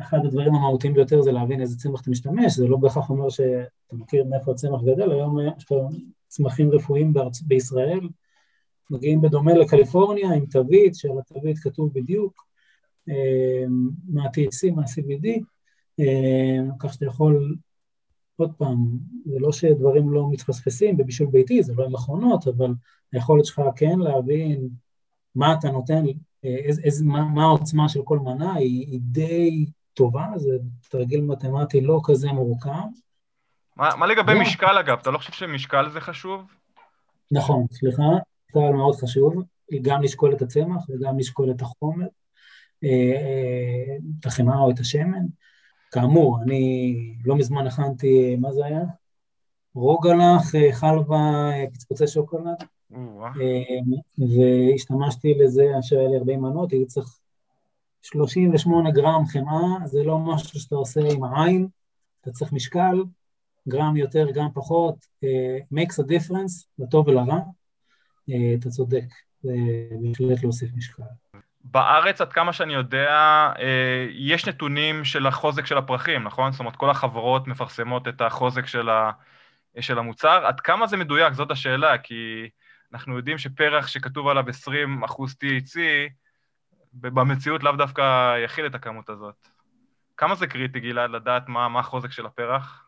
אחד הדברים המהותיים ביותר זה להבין איזה צמח אתה משתמש, זה לא בהכרח אומר שאתה מכיר מאיפה הצמח גדל, היום יש לך צמחים רפואיים בארצ... בישראל, מגיעים בדומה לקליפורניה עם תווית, שעל התווית כתוב בדיוק אה, מה אה, כך שאתה יכול, עוד פעם, זה לא שדברים לא מתפספסים בבישול ביתי, זה לא עם מכונות, אבל היכולת שלך כן להבין מה אתה נותן איז, איז, מה, מה העוצמה של כל מנה, היא, היא די טובה, זה תרגיל מתמטי לא כזה מורכב. מה, מה לגבי לא. משקל אגב? אתה לא חושב שמשקל זה חשוב? נכון, סליחה, משקל מאוד חשוב, גם לשקול את הצמח וגם לשקול את החומר, אה, אה, את החמאה או את השמן. כאמור, אני לא מזמן הכנתי, מה זה היה? רוגלח, אה, חלבה, פצפוצי שוקולד, אמ, והשתמשתי לזה, אשר היה לי 40 מנות, הייתי צריך 38 גרם חמאה, זה לא משהו שאתה עושה עם העין, אתה צריך משקל, גרם יותר, גרם פחות, uh, makes a difference, לטוב ולרע, אתה צודק, זה בהחלט להוסיף משקל. בארץ, עד כמה שאני יודע, אה, יש נתונים של החוזק של הפרחים, נכון? זאת אומרת, כל החברות מפרסמות את החוזק של, ה, של המוצר. עד כמה זה מדויק? זאת השאלה, כי אנחנו יודעים שפרח שכתוב עליו 20 אחוז THC, במציאות לאו דווקא יכיל את הכמות הזאת. כמה זה קריטי, גלעד, לדעת מה, מה החוזק של הפרח?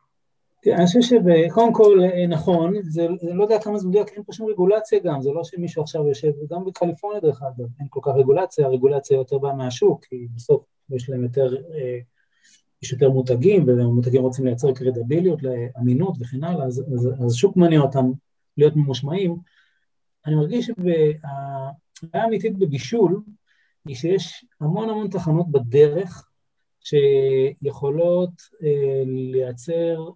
אני חושב שקודם כל, אה, נכון, זה, זה לא יודע כמה זה מדויק, אין פה שום רגולציה גם, זה לא שמישהו עכשיו יושב, גם בקליפורניה דרך אגב, אין כל כך רגולציה, הרגולציה יותר באה מהשוק, כי בסוף יש להם יותר, אה, יש יותר מותגים, ומותגים רוצים לייצר קרדביליות לאמינות וכן הלאה, אז, אז, אז שוק מניע אותם להיות ממושמעים, אני מרגיש שהבעיה האמיתית בבישול היא שיש המון המון תחנות בדרך שיכולות אה, לייצר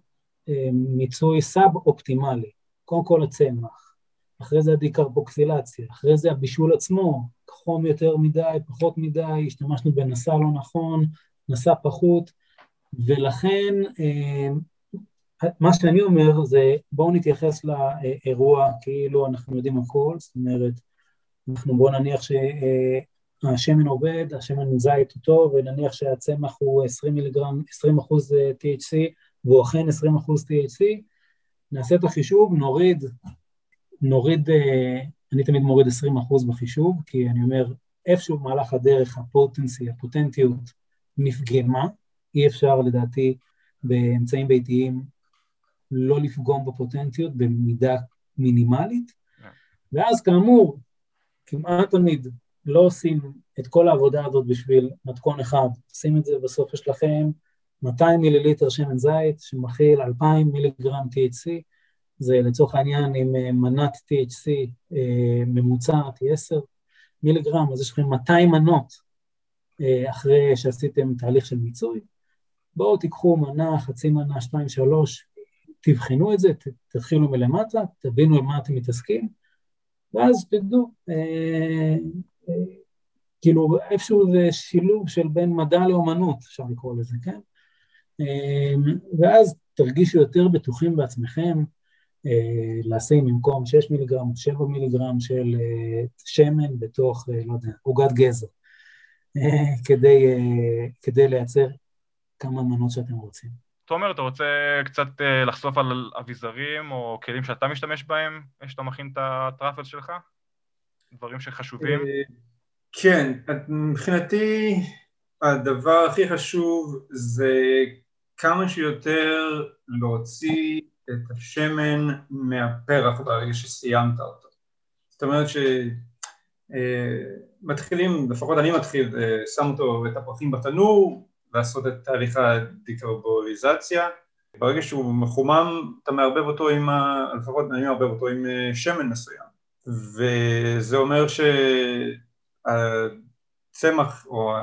אה, מיצוי סאב-אופטימלי. קודם כל הצמח, אחרי זה הדיקרבוקסילציה, אחרי זה הבישול עצמו, חום יותר מדי, פחות מדי, השתמשנו בנסע לא נכון, נסע פחות, ולכן אה, מה שאני אומר זה בואו נתייחס לאירוע כאילו אנחנו יודעים הכל, זאת אומרת, אנחנו בואו נניח שהשמן עובד, השמן זית הוא טוב, ונניח שהצמח הוא 20 מיליגרם, 20 אחוז THC, והוא אכן 20 אחוז THC, נעשה את החישוב, נוריד, נוריד, אני תמיד מוריד 20 אחוז בחישוב, כי אני אומר, איפשהו במהלך הדרך הפוטנסי, הפוטנטיות נפגמה, אי אפשר לדעתי באמצעים ביתיים לא לפגום בפוטנטיות במידה מינימלית. ואז כאמור, כמעט תמיד לא עושים את כל העבודה הזאת בשביל מתכון אחד, עושים את זה בסוף יש לכם 200 מיליליטר שמן זית שמכיל 2,000 מיליגרם THC, זה לצורך העניין עם אה, מנת THC אה, ממוצעת היא 10 מיליגרם, אז יש לכם 200 מנות אה, אחרי שעשיתם תהליך של מיצוי, בואו תיקחו מנה, חצי מנה, שתיים, שלוש, תבחנו את זה, תתחילו מלמטה, תבינו עם מה אתם מתעסקים, ואז תדעו, אה, אה, כאילו איפשהו זה שילוב של בין מדע לאומנות, אפשר לקרוא לזה, כן? אה, ואז תרגישו יותר בטוחים בעצמכם, אה, לשים במקום 6 מיליגרם או 7 מיליגרם של אה, שמן בתוך, אה, לא יודע, עוגת גזר, כדי, כדי לייצר כמה מנות שאתם רוצים. תומר, אתה רוצה קצת לחשוף על אביזרים או כלים שאתה משתמש בהם, כשאתה מכין את הטראפל שלך? דברים שחשובים? כן, מבחינתי הדבר הכי חשוב זה כמה שיותר להוציא את השמן מהפרח ברגע שסיימת אותו. זאת אומרת ש... מתחילים, לפחות אני מתחיל, שם אותו, את הפרחים בתנור, לעשות את תהליך הדיקרבוקסילציה, ברגע שהוא מחומם אתה מערבב אותו עם, ה... לפחות אני מערבב אותו עם שמן מסוים וזה אומר שהצמח או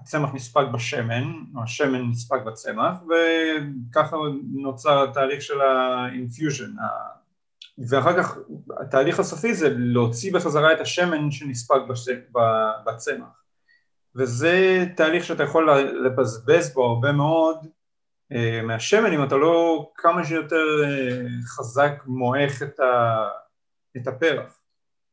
הצמח נספג בשמן או השמן נספג בצמח וככה נוצר התהליך של ה infusion ואחר כך התהליך הסופי זה להוציא בחזרה את השמן שנספג בצמח. וזה תהליך שאתה יכול לבזבז בו הרבה מאוד אה, מהשמן אם אתה לא כמה שיותר אה, חזק מועך את, את הפרח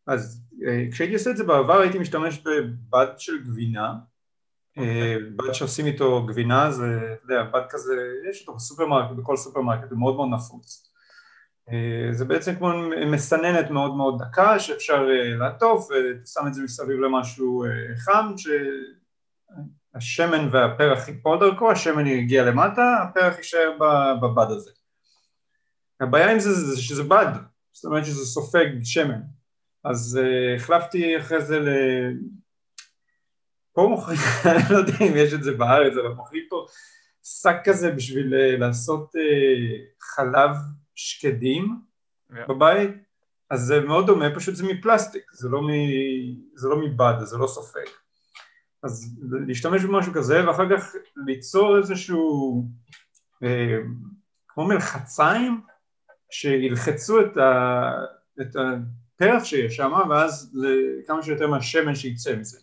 אז אה, כשהייתי עושה את זה בעבר הייתי משתמש בבד של גבינה okay. אוקיי. בד שעושים איתו גבינה זה, אתה יודע, בד כזה, יש אותו בסופרמרקט, בכל סופרמרקט, הוא מאוד מאוד נפוץ זה בעצם כמו מסננת מאוד מאוד דקה שאפשר לעטוף ושם את זה מסביב למשהו חם שהשמן והפרח ייפול דרכו, השמן יגיע למטה, הפרח יישאר בבד הזה. הבעיה עם זה זה שזה בד, זאת אומרת שזה סופג שמן. אז uh, החלפתי אחרי זה ל... פה מוכרים, אני לא יודע אם יש את זה בארץ, אבל מוכרים פה שק כזה בשביל uh, לעשות uh, חלב שקדים yeah. בבית, אז זה מאוד דומה, פשוט זה מפלסטיק, זה לא, מ... זה לא מבד, זה לא סופג. אז להשתמש במשהו כזה ואחר כך ליצור איזשהו אה, כמו מלחציים שילחצו את, ה, את הפרח שיש שם ואז כמה שיותר מהשמן שיצא מזה.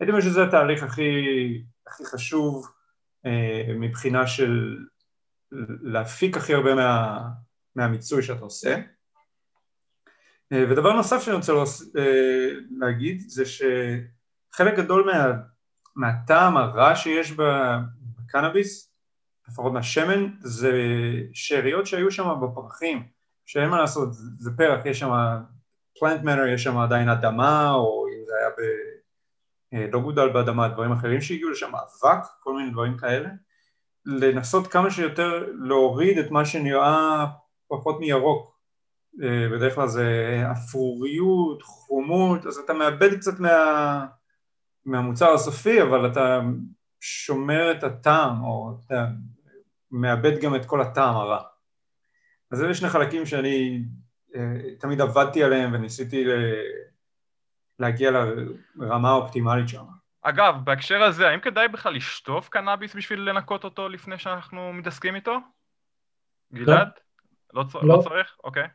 הייתי אומר שזה התהליך הכי, הכי חשוב אה, מבחינה של להפיק הכי הרבה מה, מהמיצוי שאתה עושה. אה, ודבר נוסף שאני רוצה אה, להגיד זה שחלק גדול מה, מהטעם הרע שיש בקנאביס, לפחות מהשמן, זה שאריות שהיו שם בפרחים, שאין מה לעשות, זה פרח, יש שם פלנט מנר, יש שם עדיין אדמה, או אם זה היה ב... לא גודל באדמה, דברים אחרים שהגיעו לשם, אבק, כל מיני דברים כאלה, לנסות כמה שיותר להוריד את מה שנראה פחות מירוק, אה, בדרך כלל זה אפרוריות, חומות, אז אתה מאבד קצת מה... מהמוצר הסופי, אבל אתה שומר את הטעם, או אתה מאבד גם את כל הטעם הרע. אז אלה שני חלקים שאני תמיד עבדתי עליהם וניסיתי להגיע לרמה האופטימלית שם. אגב, בהקשר הזה, האם כדאי בכלל לשטוף קנאביס בשביל לנקות אותו לפני שאנחנו מתעסקים איתו? גלעד? לא, לא, לא. לא צריך? אוקיי.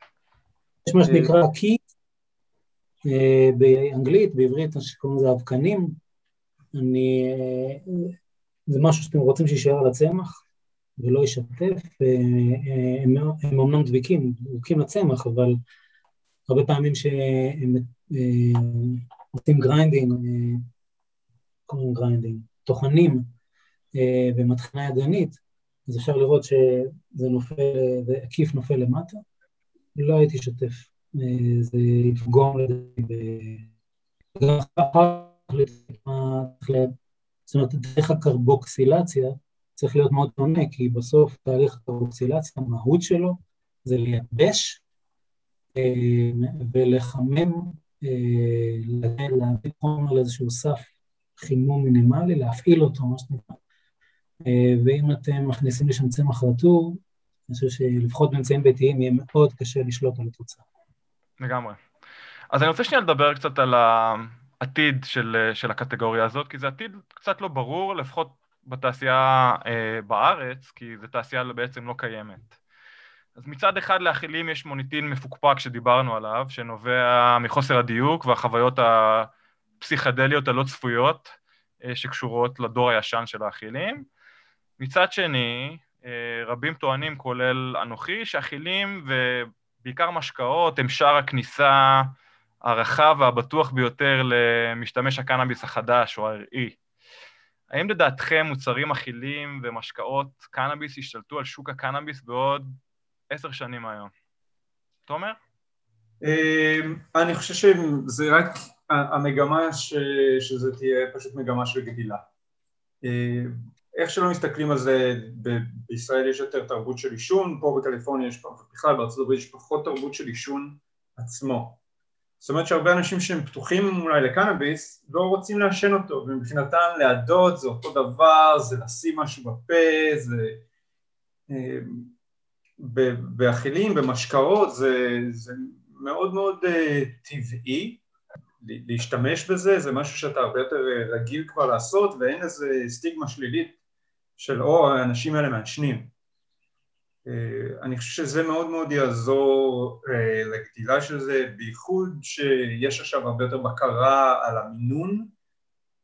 יש מה שנקרא קיט, אה, באנגלית, בעברית, שקוראים לזה אבקנים, אני, אה, זה משהו שאתם רוצים שיישאר על הצמח ולא יישטף, אה, הם, הם אומנם דביקים, דבוקים לצמח, אבל הרבה פעמים שהם עושים grinding, קוראים grinding, טוחנים במטחנה ידנית, אז אפשר לראות שזה נופל, זה הקיף נופל למטה, לא הייתי שוטף. זה יפגום לדעתי, וגם זאת אומרת, דרך הקרבוקסילציה צריך להיות מאוד שונה, כי בסוף תהליך הקרבוקסילציה, המהות שלו זה לייבש אה, ולחמם, אה, להביא חומר לאיזשהו סף חימום מינימלי, להפעיל אותו, מה שנקרא. אה, ואם אתם מכניסים לשם צמח רטור, אני חושב שלפחות באמצעים ביתיים יהיה מאוד קשה לשלוט על התוצאה. לגמרי. אז אני רוצה שנייה לדבר קצת על העתיד של, של הקטגוריה הזאת, כי זה עתיד קצת לא ברור, לפחות בתעשייה אה, בארץ, כי זו תעשייה בעצם לא קיימת. אז מצד אחד לאכילים יש מוניטין מפוקפק שדיברנו עליו, שנובע מחוסר הדיוק והחוויות הפסיכדליות הלא צפויות אה, שקשורות לדור הישן של האכילים. מצד שני, אה, רבים טוענים, כולל אנוכי, שאכילים בעיקר משקאות הם שער הכניסה הרחב והבטוח ביותר למשתמש הקנאביס החדש או הראי. האם לדעתכם מוצרים אכילים ומשקאות קנאביס ישתלטו על שוק הקנאביס בעוד עשר שנים היום? תומר? אמ, אני חושב שזה רק המגמה ש... שזה תהיה פשוט מגמה של גדילה. אמ, איך שלא מסתכלים על זה, ב- בישראל יש יותר תרבות של עישון, פה בקליפורניה יש, בכלל בארצות הברית יש פחות תרבות של עישון עצמו. זאת אומרת שהרבה אנשים שהם פתוחים אולי לקנאביס לא רוצים לעשן אותו ומבחינתם לידות זה אותו דבר, זה לשים משהו בפה, זה אה, באכילים, במשקאות, זה, זה מאוד מאוד uh, טבעי להשתמש בזה, זה משהו שאתה הרבה יותר רגיל כבר לעשות ואין איזה סטיגמה שלילית של או האנשים האלה מעשנים. אה, אני חושב שזה מאוד מאוד יעזור אה, לגדילה של זה, בייחוד שיש עכשיו הרבה יותר בקרה על המינון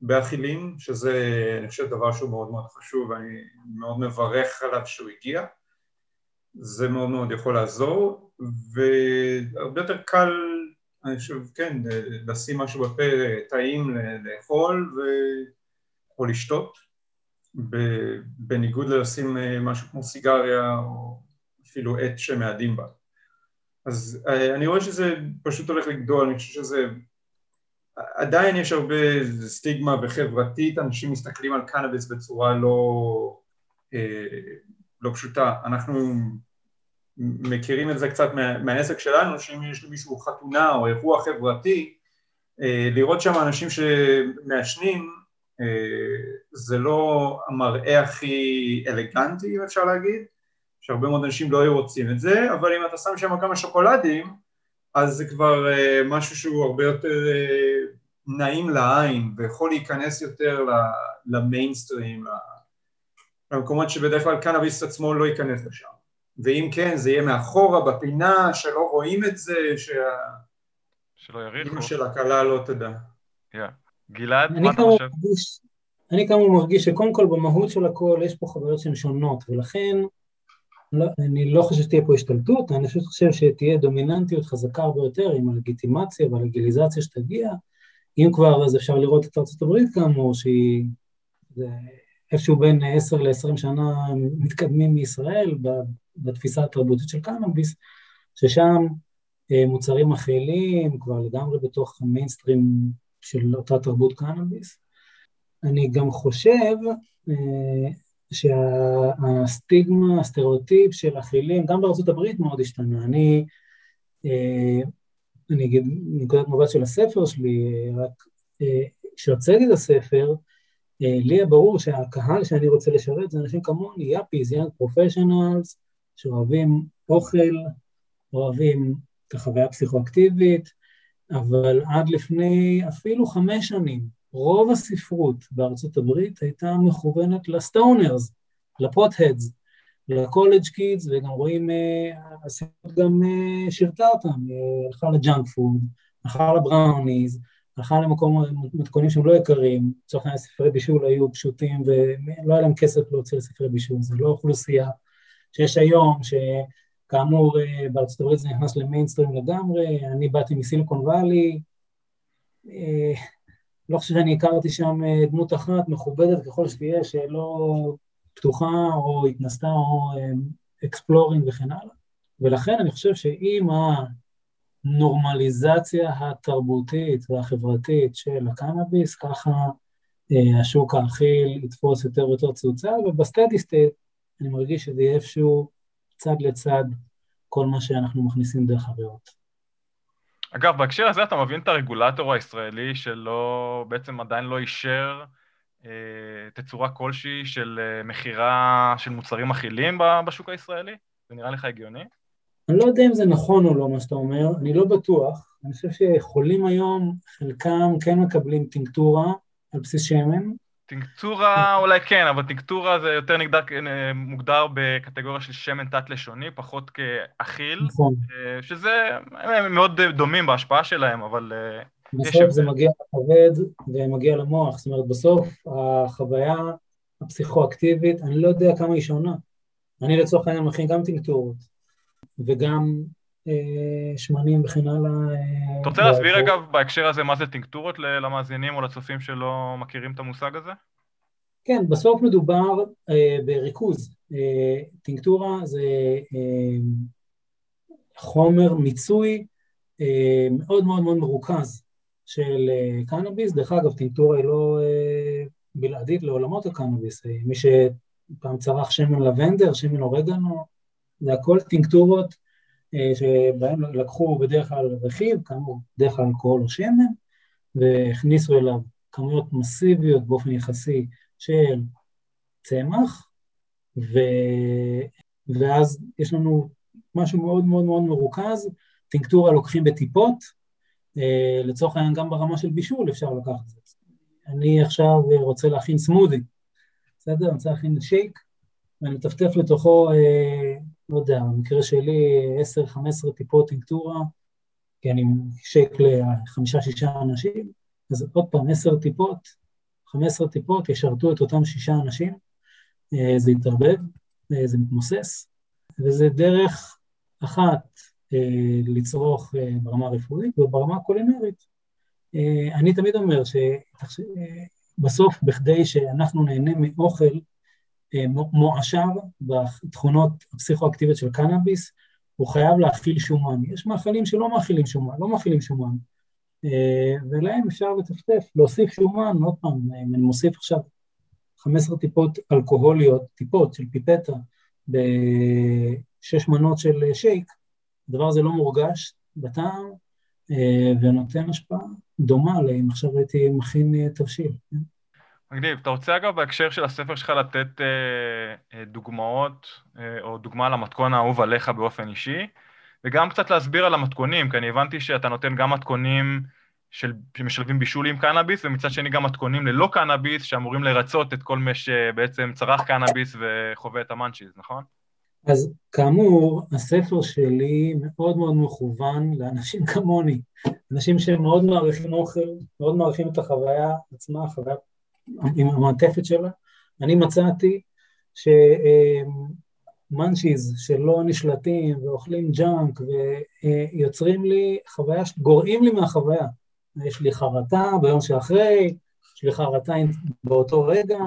באכילים, שזה אני חושב דבר שהוא מאוד מאוד חשוב ואני מאוד מברך עליו שהוא הגיע, זה מאוד מאוד יכול לעזור והרבה יותר קל, אני חושב, כן, לשים משהו בפה טעים לאכול ו... או לשתות בניגוד ללשים אה, משהו כמו סיגריה או אפילו עט שמאדים בה. אז אה, אני רואה שזה פשוט הולך לגדול, אני חושב שזה... עדיין יש הרבה סטיגמה וחברתית, אנשים מסתכלים על קנאביס בצורה לא, אה, לא פשוטה. אנחנו מכירים את זה קצת מה, מהעסק שלנו, שאם יש למישהו חתונה או אירוע חברתי, לראות שם אנשים שמעשנים זה לא המראה הכי אלגנטי אם אפשר להגיד, שהרבה מאוד אנשים לא היו רוצים את זה, אבל אם אתה שם שם כמה שוקולדים אז זה כבר אה, משהו שהוא הרבה יותר אה, נעים לעין ויכול להיכנס יותר למיינסטרים, למקומות שבדרך כלל קנאביס עצמו לא ייכנס לשם ואם כן זה יהיה מאחורה בפינה שלא רואים את זה, שה... שלא יריחו, של הכלה לא תדע. Yeah. גלעד, מה אתה חושב? מרגיש, אני כמה מרגיש שקודם כל במהות של הכל יש פה חוויות שהן שונות, ולכן לא, אני לא חושב שתהיה פה השתלטות, אני פשוט חושב שתהיה דומיננטיות חזקה הרבה יותר עם הלגיטימציה והלגיליזציה שתגיע. אם כבר, אז אפשר לראות את ארה"ב כאמור, שהיא איפשהו בין 10 ל-20 שנה מתקדמים מישראל בתפיסה התרבותית של קנאביס, ששם אה, מוצרים מכילים כבר לגמרי בתוך המיינסטרים של אותה תרבות קנאביס. אני גם חושב אה, שהסטיגמה, הסטריאוטיפ של אכילים, גם בארצות הברית מאוד השתנה. אני, אה, אני אגיד מנקודת מבט של הספר שלי, רק אה, כשהוצאתי את הספר, לי היה ברור שהקהל שאני רוצה לשרת זה אנשים כמוני, יאפיז, young professionals, שאוהבים אוכל, אוהבים את החוויה הפסיכואקטיבית, אבל עד לפני אפילו חמש שנים, רוב הספרות בארצות הברית הייתה מכוונת ל stoners, ל potheads, ל college kids, וגם רואים, uh, הספרות גם uh, שירתה אותם, uh, הלכה ל junk food, הלכה לבראוניז, הלכה למקום, מתכונים שהם לא יקרים, לצורך העניין ספרי בישול היו פשוטים ולא היה להם כסף להוציא לספרי בישול, זה לא אוכלוסייה שיש היום, ש... כאמור, אה, בארצות הברית זה נכנס למיינסטרים לגמרי, אני באתי מסיליקון וואלי, אה, לא חושב שאני הכרתי שם אה, דמות אחת מכובדת ככל שתהיה, שלא פתוחה או התנסתה או exploring וכן הלאה. ולכן אני חושב שאם הנורמליזציה התרבותית והחברתית של הקנאביס, ככה השוק האכיל יתפוס יותר ויותר תצוצה, ובסטדי אני מרגיש שזה יהיה איפשהו צד לצד כל מה שאנחנו מכניסים דרך הריאות. אגב, בהקשר הזה אתה מבין את הרגולטור הישראלי שלא, בעצם עדיין לא אישר אה, תצורה כלשהי של אה, מכירה של מוצרים אכילים בשוק הישראלי? זה נראה לך הגיוני? אני לא יודע אם זה נכון או לא מה שאתה אומר, אני לא בטוח. אני חושב שחולים היום, חלקם כן מקבלים טינקטורה על בסיס שמן, טינקטורה אולי כן, אבל טינקטורה זה יותר נגדר, אה, מוגדר בקטגוריה של שמן תת-לשוני, פחות כאכיל, נכון. אה, שזה, הם מאוד דומים בהשפעה שלהם, אבל... אה, בסוף זה מגיע לכבד ומגיע למוח, זאת אומרת בסוף החוויה הפסיכואקטיבית, אני לא יודע כמה היא שונה. אני לצורך העניין מכין גם טינקטורות וגם שמנים וכן הלאה. אה, אתה רוצה להסביר רגע בהקשר הזה מה זה טינקטורות למאזינים או לצופים שלא מכירים את המושג הזה? כן, בסוף מדובר אה, בריכוז. אה, טינקטורה זה אה, חומר מיצוי אה, מאוד מאוד מאוד מרוכז של אה, קנאביס. דרך אגב, טינקטורה היא לא אה, בלעדית לעולמות הקנאביס. אה, מי שפעם צרך שמן לבנדר, שמן אורגנו, זה הכל טינקטורות שבהם לקחו בדרך כלל רכיב, כאמור, בדרך כלל אלכוהול או שמן, והכניסו אליו כמויות מסיביות באופן יחסי של צמח, ו... ואז יש לנו משהו מאוד מאוד מאוד מרוכז, טינקטורה לוקחים בטיפות, אה, לצורך העניין גם ברמה של בישול אפשר לקחת את זה. אני עכשיו רוצה להכין סמודי, בסדר? אני רוצה להכין שייק, ואני מטפטף לתוכו, אה, לא יודע, במקרה שלי 10-15 טיפות טינקטורה, כי אני שייק לחמישה-שישה אנשים, אז עוד פעם, 10 טיפות, 15 טיפות ישרתו את אותם שישה אנשים, אה, זה יתערבב, אה, זה מתמוסס, וזה דרך אחת אה, לצרוך ברמה הרפואית וברמה הקולינרית. אני תמיד אומר שבסוף, בכדי שאנחנו נהנה מאוכל מועשר בתכונות הפסיכואקטיביות של קנאביס, הוא חייב להכיל שומן. יש מאכלים שלא מאכילים שומן, לא מאכילים שומן. ולהם אפשר לטפטף, להוסיף שומן, עוד פעם, אם אני מוסיף עכשיו 15 טיפות אלכוהוליות, טיפות של פיפטה, בשש מנות של שייק, הדבר הזה לא מורגש בטעם אה, ונותן השפעה דומה לאם עכשיו הייתי מכין אה, תבשיל. כן? מגניב. אתה רוצה אגב בהקשר של הספר שלך לתת אה, אה, דוגמאות, אה, או דוגמה למתכון האהוב עליך באופן אישי, וגם קצת להסביר על המתכונים, כי אני הבנתי שאתה נותן גם מתכונים של, שמשלבים בישול עם קנאביס, ומצד שני גם מתכונים ללא קנאביס, שאמורים לרצות את כל מי שבעצם צרך קנאביס וחווה את ה munchies, נכון? אז כאמור, הספר שלי מאוד מאוד מכוון לאנשים כמוני, אנשים שמאוד מעריכים אוכל, מאוד מעריכים את החוויה עצמה, החוויה עם המעטפת שלה. אני מצאתי ש munchies שלא נשלטים ואוכלים junk ויוצרים לי חוויה, גורעים לי מהחוויה. יש לי חרטה ביום שאחרי, יש לי חרטה באותו רגע,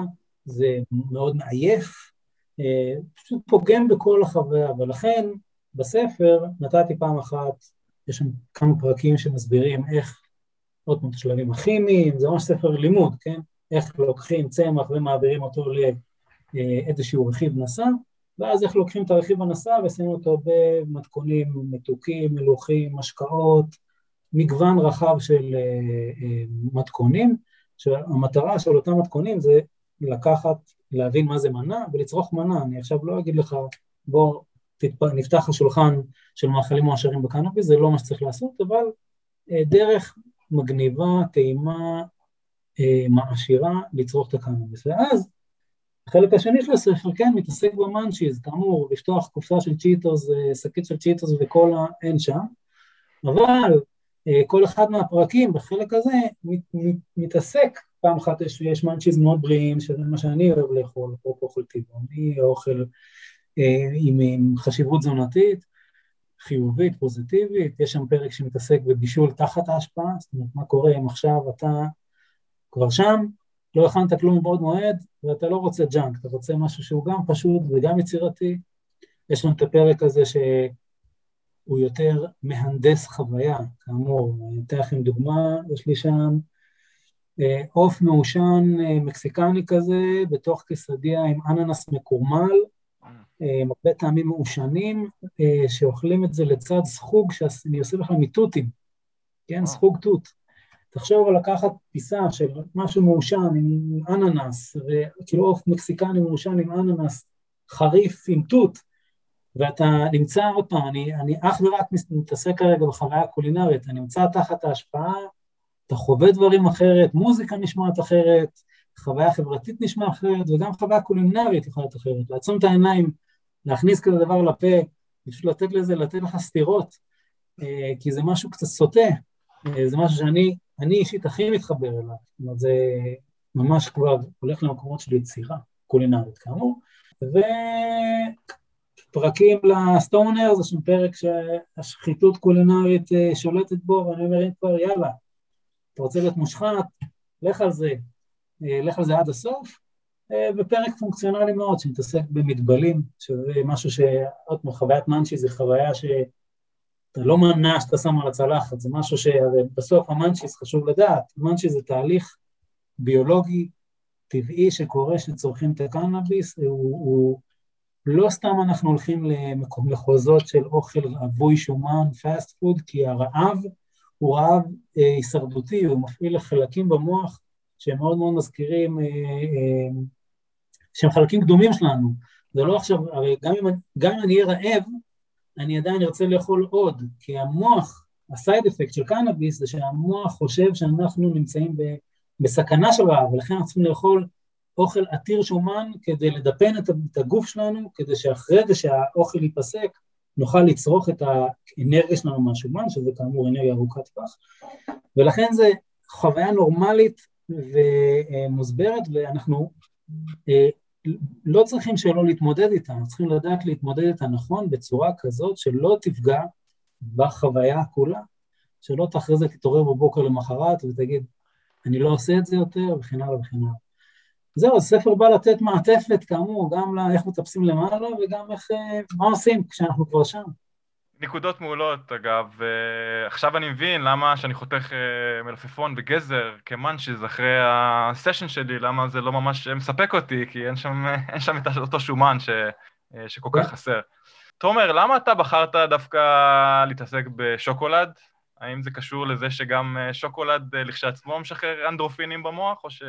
זה מאוד מעייף, פשוט פוגם בכל החוויה, ולכן בספר נתתי פעם אחת, יש שם כמה פרקים שמסבירים איך, עוד פעם, את השלבים הכימיים, זה ממש ספר לימוד, כן? איך לוקחים צמח ומעבירים אותו לאיזשהו רכיב נשא, ואז איך לוקחים את הרכיב הנשא ושמים אותו במתכונים מתוקים, מלוכים, משקאות, מגוון רחב של אה, אה, מתכונים, שהמטרה של אותם מתכונים זה לקחת, להבין מה זה מנה ולצרוך מנה. אני עכשיו לא אגיד לך, בוא תתפ... נפתח השולחן של מאכלים מועשרים בקנאביס, זה לא מה שצריך לעשות, אבל אה, דרך מגניבה, טעימה, מעשירה, לצרוך את הקנאביס. ואז החלק השני של הספר, כן, מתעסק במאנצ'יז, כאמור, לפתוח קופסה של צ'יטוס, שקית של צ'יטוס וקולה, אין שם, אבל אה, כל אחד מהפרקים בחלק הזה מת, מת, מתעסק, פעם אחת יש, יש מאנצ'יז מאוד בריאים, שזה מה שאני אוהב לאכול, אפרופו אוכל טבעוני, אוכל אה, עם, עם חשיבות תזונתית, חיובית, פוזיטיבית, יש שם פרק שמתעסק בבישול תחת ההשפעה, זאת אומרת, מה קורה אם עכשיו אתה כבר שם, לא הכנת כלום מבעוד מועד, ואתה לא רוצה ג'אנק, אתה רוצה משהו שהוא גם פשוט וגם יצירתי. יש לנו את הפרק הזה ש... הוא יותר מהנדס חוויה, כאמור, אני אתן לכם דוגמה, יש לי שם אה, עוף מעושן אה, מקסיקני כזה, בתוך קסדיה עם אננס מקורמל, אה, הרבה טעמים מעושנים, שאוכלים את זה לצד סחוג שאני עושה בכלל מתותים, כן, סחוג תות. תחשוב על לקחת פיסה של משהו מעושן עם אננס, וכאילו עוף מקסיקני מעושן עם אננס חריף עם תות, ואתה נמצא, עוד פעם, אני, אני אך ורק מתעסק כרגע בחוויה קולינרית, אני נמצא תחת ההשפעה, אתה חווה דברים אחרת, מוזיקה נשמעת אחרת, חוויה חברתית נשמעת אחרת, וגם חוויה קולינרית יכולה להיות אחרת. לעצום את העיניים, להכניס כזה דבר לפה, פשוט לתת לזה, לתת לך סטירות, אה, כי זה משהו קצת סוטה, זה משהו שאני אני אישית הכי מתחבר אליו, זאת אומרת, זה ממש כבר הולך למקומות של יצירה קולינרית כאמור, ו... פרקים לסטונר, זה שם פרק שהשחיתות קולינרית אה, שולטת בו, ואני אומר, אם כבר יאללה, אתה רוצה להיות מושחת, לך על זה, אה, לך על זה עד הסוף, אה, ופרק פונקציונלי מאוד שמתעסק במטבלים, שזה משהו שעוד פעם, חוויית munchie זה חוויה שאתה לא מנע שאתה שם על הצלחת, זה משהו שבסוף ה munchies חשוב לדעת, ה munchies זה תהליך ביולוגי, טבעי שקורה שצורכים את הקנאביס, הוא, הוא לא סתם אנחנו הולכים למחוזות של אוכל רווי שומן, fast food, כי הרעב הוא רעב אה, הישרדותי, הוא מפעיל חלקים במוח שהם מאוד מאוד מזכירים, אה, אה, שהם חלקים קדומים שלנו. זה לא עכשיו, הרי גם אם, גם אם אני אהיה רעב, אני עדיין ארצה לאכול עוד, כי המוח, הסייד אפקט של קנאביס זה שהמוח חושב שאנחנו נמצאים בסכנה של רעב, ולכן אנחנו צריכים לאכול אוכל עתיר שומן כדי לדפן את הגוף שלנו, כדי שאחרי זה שהאוכל ייפסק, נוכל לצרוך את האנרגיה שלנו מהשומן, שזה כאמור אנרגיה ארוכת טווח, ולכן זה חוויה נורמלית ומוסברת, ואנחנו אה, לא צריכים שלא להתמודד אנחנו צריכים לדעת להתמודד איתה נכון בצורה כזאת שלא תפגע בחוויה כולה, שלא תאחרי זה תתעורר בבוקר למחרת ותגיד, אני לא עושה את זה יותר, וכן הלאה וכן הלאה. זהו, הספר בא לתת מעטפת, כאמור, גם לאיך מטפסים למעלה וגם איך, אה, מה עושים כשאנחנו כבר שם. נקודות מעולות, אגב. עכשיו אני מבין למה שאני חותך אה, מלפפון וגזר כמאנצ'יז אחרי הסשן שלי, למה זה לא ממש מספק אותי, כי אין שם, אין שם את אותו שומן ש, אה, שכל כך חסר. תומר, למה אתה בחרת דווקא להתעסק בשוקולד? האם זה קשור לזה שגם שוקולד לכשעצמו משחרר אנדרופינים במוח, או ש...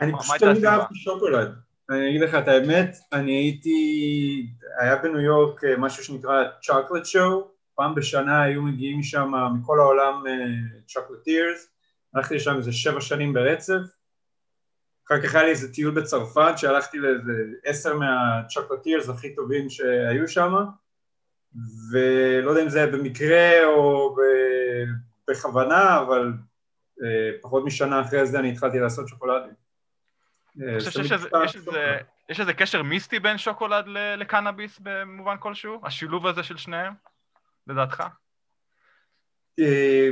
אני פשוט תמיד אהבתי שוקולד. אני אגיד לך את האמת, אני הייתי, היה בניו יורק אה, משהו שנקרא צ'וקולד שואו, פעם בשנה היו מגיעים משם מכל העולם צ'וקולטירס, אה, הלכתי לשם איזה שבע שנים ברצף, אחר כך היה לי איזה טיול בצרפת שהלכתי לאיזה עשר מהצ'וקולטירס הכי טובים שהיו שם, ולא יודע אם זה היה במקרה או בכוונה, אבל אה, פחות משנה אחרי זה אני התחלתי לעשות שוקולדים. אה, אני חושב שיש איזה קשר מיסטי בין שוקולד לקנאביס במובן כלשהו? השילוב הזה של שניהם, לדעתך? אה,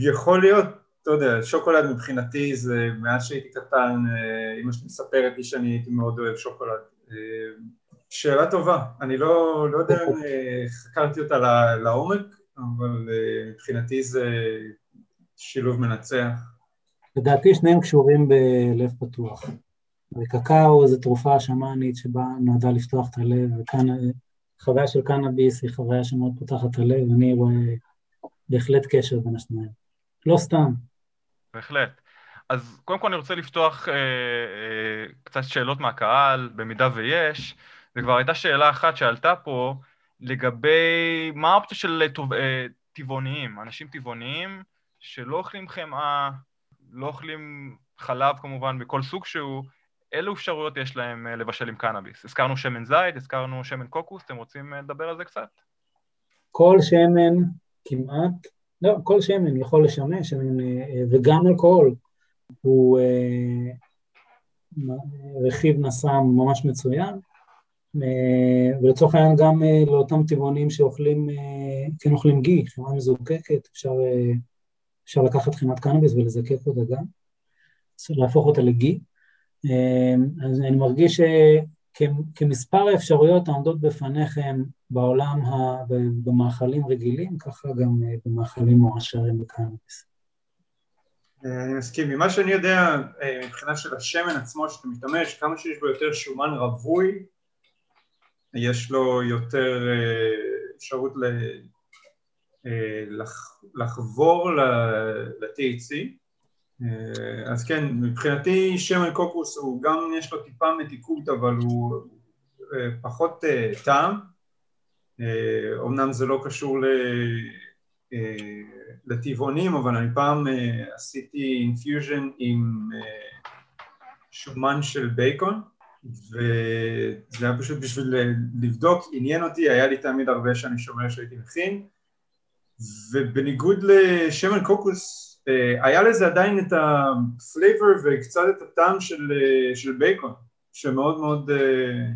יכול להיות, אתה יודע, שוקולד מבחינתי זה מאז שהייתי קטן, אמא שלי מספרת לי שאני הייתי מאוד אוהב שוקולד. שאלה טובה, אני לא, לא יודע אם חקרתי אותה לעומק, אבל מבחינתי זה שילוב מנצח. לדעתי שניהם קשורים בלב פתוח. וקקאו זה תרופה שמאנית שבה נועדה לפתוח את הלב, וכאן חוויה של קנאביס היא חוויה שמאוד פותחת את הלב, ואני רואה בהחלט קשר בין השניים. לא סתם. בהחלט. אז קודם כל אני רוצה לפתוח אה, אה, קצת שאלות מהקהל, במידה ויש, וכבר הייתה שאלה אחת שעלתה פה, לגבי מה האופציה של אה, טבעוניים, אנשים טבעוניים שלא אוכלים חמאה, לא אוכלים חלב כמובן בכל סוג שהוא, אילו אפשרויות יש להם אה, לבשל עם קנאביס? הזכרנו שמן זית, הזכרנו שמן קוקוס, אתם רוצים אה, לדבר על זה קצת? כל שמן כמעט, לא, כל שמן יכול לשמש, שמן, אה, וגם אלכוהול הוא רכיב נשא ממש מצוין, ולצורך העניין גם לאותם טבעונים שאוכלים, כן אוכלים גי, חמאה מזוקקת, אפשר, אפשר לקחת חמת קנאביס ולזקק אותה גם, להפוך אותה לגי. אמ, אז אני מרגיש שכמספר האפשרויות העומדות בפניכם בעולם, במאכלים רגילים, ככה גם אה, במאכלים מועשרים בקנאביס. אה, אני מסכים. ממה שאני יודע אה, מבחינה של השמן עצמו שאתה משתמש, כמה שיש בו יותר שומן רווי, יש לו יותר אפשרות לחבור ל-THC אה, אז כן, מבחינתי שמן קוקוס הוא גם יש לו טיפה מתיקות אבל הוא אה, פחות אה, טעם, אמנם זה לא קשור לטבעונים אבל אני פעם עשיתי infusion עם שומן של בייקון וזה היה פשוט בשביל לבדוק, עניין אותי, היה לי תמיד הרבה שאני שומע שהייתי מכין. ובניגוד לשמן קוקוס אה, היה לזה עדיין את ה flavor וקצת את הטעם של, אה, של בייקון, שמאוד מאוד אה,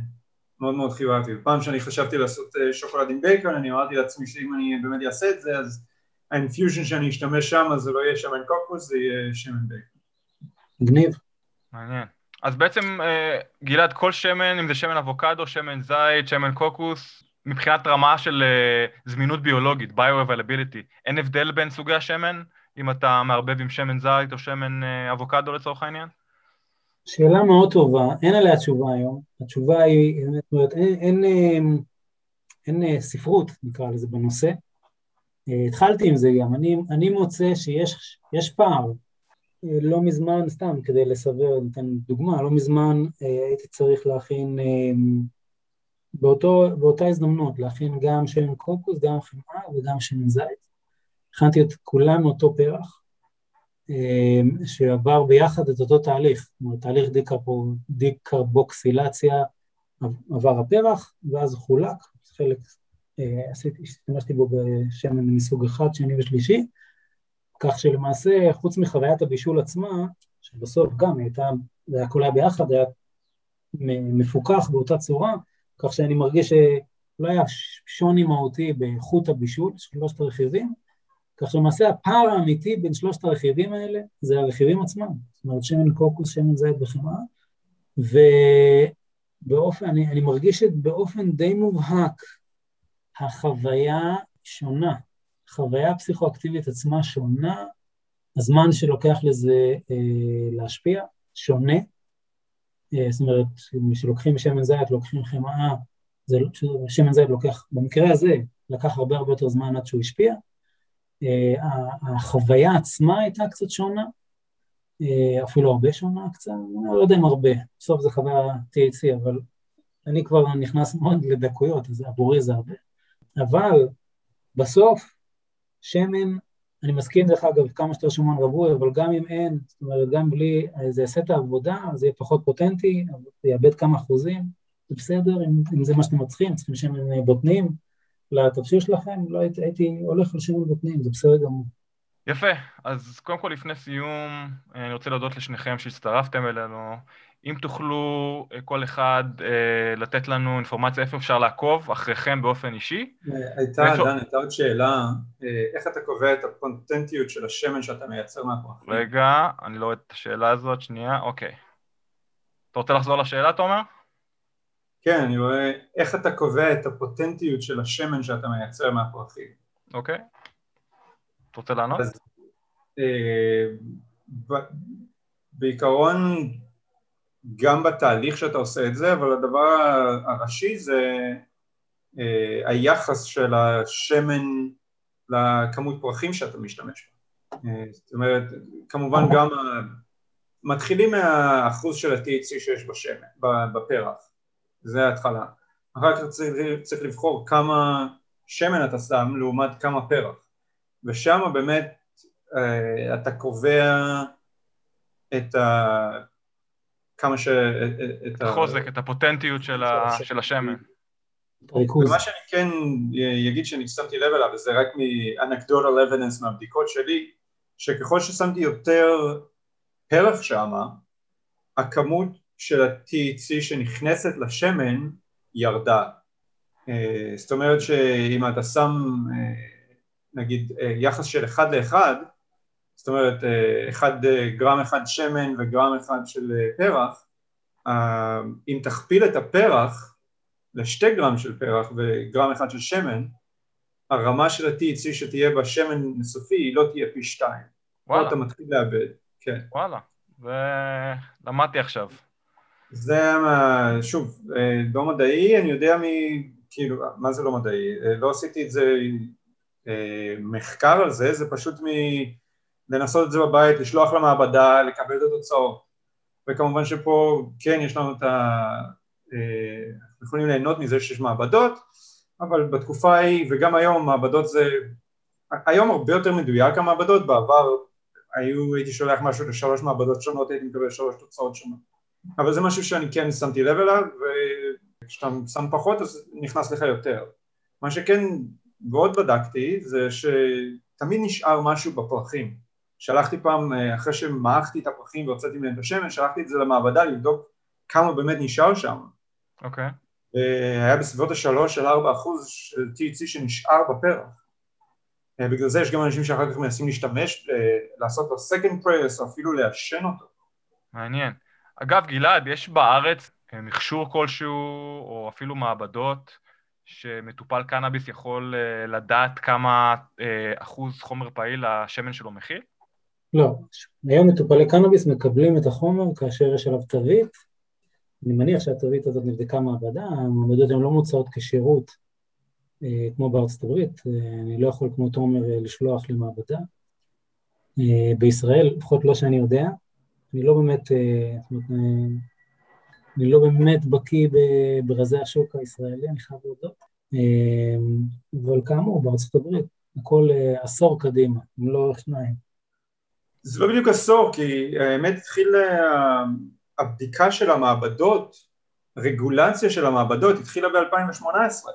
מאוד מאוד חיברתי. פעם שאני חשבתי לעשות שוקולד עם בייקון, אני אמרתי לעצמי שאם אני באמת אעשה את זה, אז ה infusion שאני אשתמש שם, אז זה לא יהיה שמן קוקוס, זה יהיה שמן בייקון. מגניב. מעניין. אז בעצם, גלעד, כל שמן, אם זה שמן אבוקדו, שמן זית, שמן קוקוס, מבחינת רמה של זמינות ביולוגית, ביו-אבילביליטי, אין הבדל בין סוגי השמן? אם אתה מערבב עם שמן זית או שמן אה, אבוקדו לצורך העניין? שאלה מאוד טובה, אין עליה תשובה היום. התשובה היא, זאת אומרת, אין, אין, אין, אין ספרות, נקרא לזה, בנושא. התחלתי עם זה גם, אני, אני מוצא שיש פער. לא מזמן, סתם כדי לסבר, ניתן דוגמה, לא מזמן הייתי צריך להכין באותו, באותה הזדמנות להכין גם שמן קוקוס, גם חמאה וגם שמן זית. הכנתי את כולם מאותו פרח, אה, שעבר ביחד את אותו תהליך, זאת אומרת, תהליך דיקרבוקסילציה עבר הפרח, ואז חולק, חלק אה, עשיתי, השתמשתי בו בשמן מסוג אחד, שני ושלישי, כך שלמעשה, חוץ מחוויית הבישול עצמה, שבסוף גם הייתה, זה היה כולה ביחד, היה מפוקח באותה צורה, כך שאני מרגיש שלא היה שוני מהותי באיכות הבישול, שלושת הרכיבים, כך שלמעשה הפער האמיתי בין שלושת הרכיבים האלה זה הרכיבים עצמם, זאת אומרת שמן קוקוס, שמן זית וחמאה, ובאופן, אני, אני מרגיש שבאופן די מובהק החוויה שונה, החוויה הפסיכואקטיבית עצמה שונה, הזמן שלוקח לזה אה, להשפיע שונה, אה, זאת אומרת, כשלוקחים שמן זית, לוקחים חמאה, זה, שמן זית לוקח, במקרה הזה, לקח הרבה הרבה יותר זמן עד שהוא השפיע. אה, החוויה עצמה הייתה קצת שונה, אה, אפילו הרבה שונה קצת, אני לא יודע אם הרבה, בסוף זה חוויה THC, אבל אני כבר נכנס מאוד לדקויות, אז עבורי זה הרבה. אבל בסוף, שמן אני מסכים דרך אגב, כמה שיותר שומן רווי, אבל גם אם אין, זאת אומרת, גם בלי, זה יעשה את העבודה, זה יהיה פחות פוטנטי, זה יאבד כמה אחוזים, זה בסדר, אם, אם זה מה שאתם צריכים, צריכים שמן בוטנים לתבשיל שלכם, לא הייתי, הייתי הולך על בוטנים, זה בסדר גמור. יפה, אז קודם כל לפני סיום, אני רוצה להודות לשניכם שהצטרפתם אלינו. אם תוכלו אה, כל אחד אה, לתת לנו אינפורמציה איפה אפשר לעקוב אחריכם באופן אישי. הייתה, דן, הייתה עוד שאלה, אה, איך אתה קובע את הפונטנטיות של השמן שאתה מייצר מהפרחים? רגע, אני לא רואה את השאלה הזאת, שנייה, אוקיי. אתה רוצה לחזור לשאלה, תומר? כן, אני רואה איך אתה קובע את הפוטנטיות של השמן שאתה מייצר מהפרחים. אוקיי. אתה רוצה לענות? אז, אה, ב, בעיקרון גם בתהליך שאתה עושה את זה, אבל הדבר הראשי זה אה, היחס של השמן לכמות פרחים שאתה משתמש בה. אה, זאת אומרת, כמובן גם מתחילים מהאחוז של ה-THC שיש בשמן, בפרח, זה ההתחלה. אחר כך צריך, צריך לבחור כמה שמן אתה שם לעומת כמה פרח, ושם באמת אה, אתה קובע את ה... כמה ש... את החוזק, את הפוטנטיות של, ה... של השמן. ומה שאני כן אגיד שאני שמתי לב אליו, וזה רק מאנקדוטל אבדנס מהבדיקות שלי, שככל ששמתי יותר פרח שמה, הכמות של ה-THC שנכנסת לשמן ירדה. אה, זאת אומרת שאם אתה שם אה, נגיד אה, יחס של אחד לאחד, זאת אומרת אחד, גרם אחד שמן וגרם אחד של פרח, אם תכפיל את הפרח לשתי גרם של פרח וגרם אחד של שמן, הרמה של ה-THC שתהיה בשמן סופי היא לא תהיה פי שתיים. וואלה. אתה מתחיל לאבד, כן. וואלה, ולמדתי עכשיו. זה, שוב, לא מדעי, אני יודע מ... כאילו, מה זה לא מדעי? לא עשיתי את זה מחקר על זה, זה פשוט מ... לנסות את זה בבית, לשלוח למעבדה, לקבל את התוצאות. וכמובן שפה כן יש לנו את ה... אה, אנחנו יכולים ליהנות מזה שיש מעבדות, אבל בתקופה ההיא, וגם היום מעבדות זה... היום הרבה יותר מדויק המעבדות, בעבר היו, הייתי שולח משהו לשלוש מעבדות שונות, הייתי מקבל שלוש תוצאות שונות. אבל זה משהו שאני כן שמתי לב אליו, וכשאתה שם פחות אז נכנס לך יותר. מה שכן ועוד בדקתי זה שתמיד נשאר משהו בפרחים. שלחתי פעם, אה, אחרי שמעכתי את הפרחים והוצאתי מהם את השמן, שלחתי את זה למעבדה לבדוק כמה באמת נשאר שם. אוקיי. Okay. היה בסביבות השלוש של ארבע אחוז של THC שנשאר בפרח. אה, בגלל זה יש גם אנשים שאחר כך מנסים להשתמש, אה, לעשות לו second press או אפילו לעשן אותו. מעניין. אגב, גלעד, יש בארץ מכשור כלשהו, או אפילו מעבדות, שמטופל קנאביס יכול לדעת כמה אחוז חומר פעיל השמן שלו מכיל? לא, היום מטופלי קנאביס מקבלים את החומר כאשר יש עליו תווית, אני מניח שהתווית הזאת נבדקה מעבדה, המעבדות הן לא מוצאות כשירות אה, כמו בארצות הברית, אה, אני לא יכול כמו תומר אה, לשלוח למעבדה. בישראל, לפחות לא שאני יודע, אני לא באמת, זאת אומרת, אני לא באמת בקיא ברזי השוק הישראלי, אני חייב להודות. אבל כאמור, בארצות הברית, הכל עשור קדימה, אם לא שניים. זה לא בדיוק עשור, כי האמת התחיל הבדיקה של המעבדות, רגולציה של המעבדות התחילה ב-2018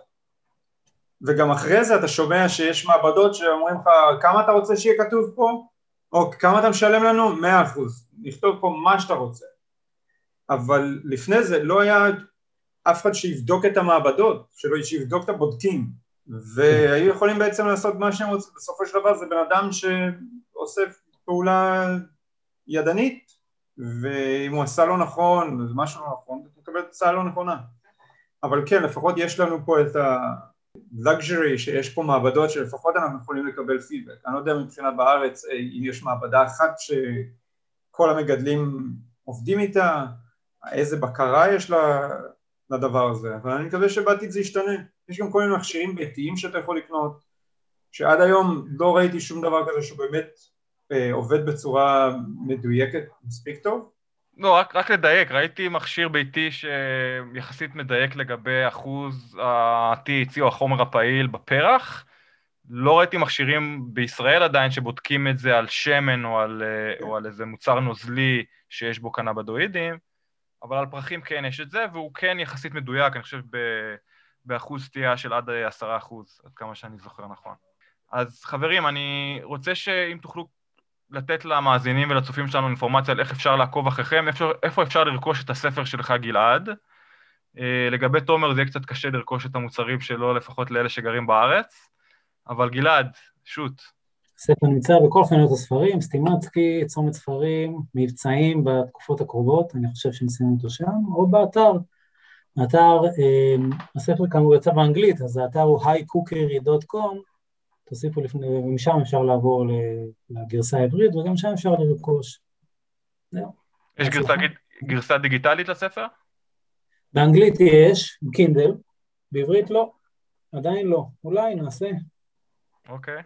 וגם אחרי זה אתה שומע שיש מעבדות שאומרים לך כמה אתה רוצה שיהיה כתוב פה או כמה אתה משלם לנו? מאה אחוז, נכתוב פה מה שאתה רוצה. אבל לפני זה לא היה אף אחד שיבדוק את המעבדות, שלא שיבדוק את הבודקים. והיו יכולים בעצם לעשות מה שהם רוצים, בסופו של דבר זה בן אדם שעושה פעולה ידנית ואם הוא עשה לא נכון, זה משהו לא נכון, הוא מקבל תוצאה לא נכונה. אבל כן, לפחות יש לנו פה את ה... luxury שיש פה מעבדות שלפחות אנחנו יכולים לקבל פידבק. אני לא יודע מבחינה בארץ אה, אם יש מעבדה אחת שכל המגדלים עובדים איתה, איזה בקרה יש לדבר הזה, אבל אני מקווה שבעתיד זה ישתנה. יש גם כל מיני מכשירים ביתיים שאתה יכול לקנות, שעד היום לא ראיתי שום דבר כזה שהוא באמת אה, עובד בצורה מדויקת מספיק טוב, לא, רק, רק לדייק, ראיתי מכשיר ביתי שיחסית מדייק לגבי אחוז ה-THC או החומר הפעיל בפרח. לא ראיתי מכשירים בישראל עדיין שבודקים את זה על שמן או על, או על איזה מוצר נוזלי שיש בו קנבדואידים, אבל על פרחים כן יש את זה, והוא כן יחסית מדויק, אני חושב ב, באחוז סטייה של עד עשרה אחוז, עד כמה שאני זוכר נכון. אז חברים, אני רוצה שאם תוכלו לתת למאזינים ולצופים שלנו אינפורמציה על איך אפשר לעקוב אחריכם, איפה, איפה אפשר לרכוש את הספר שלך גלעד. אה, לגבי תומר זה יהיה קצת קשה לרכוש את המוצרים שלו, לפחות לאלה שגרים בארץ, אבל גלעד, שוט. הספר נמצא בכל חנויות הספרים, סטימצקי, צומת ספרים, מבצעים בתקופות הקרובות, אני חושב שנסיים אותו שם, או באתר. האתר, אה, הספר כאמור יצא באנגלית, אז האתר הוא highcookery.com, תוסיפו לפני, ומשם אפשר לעבור לגרסה העברית, וגם שם אפשר לרכוש. זהו. יש גרסה, גרסה דיגיטלית לספר? באנגלית יש, קינדל, בעברית לא, עדיין לא, אולי נעשה. אוקיי.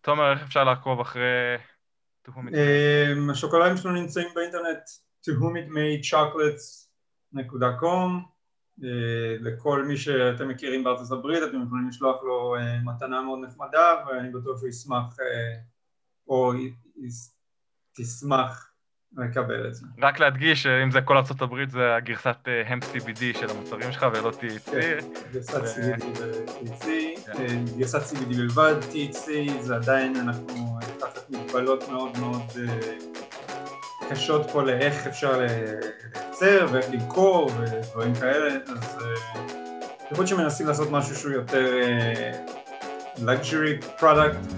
תומר, איך אפשר לעקוב אחרי תהומית? אמ, השוקולדים שלנו נמצאים באינטרנט, אה, לכל מי שאתם מכירים בארצות הברית אתם יכולים לשלוח לו אה, מתנה מאוד נחמדה ואני בטוח שהוא ישמח אה, או תשמח לקבל את זה. רק להדגיש שאם זה כל ארצות הברית זה הגרסת המפ CBD של המוצרים שלך ולא THC. כן, גרסת CBD ו-THC, כן. גרסת CBD בלבד, THC זה עדיין אנחנו תחת מגבלות מאוד מאוד קשות פה לאיך אפשר לייצר ואיך למכור ודברים כאלה, אז יכול להיות שמנסים לעשות משהו שהוא יותר uh, luxury product,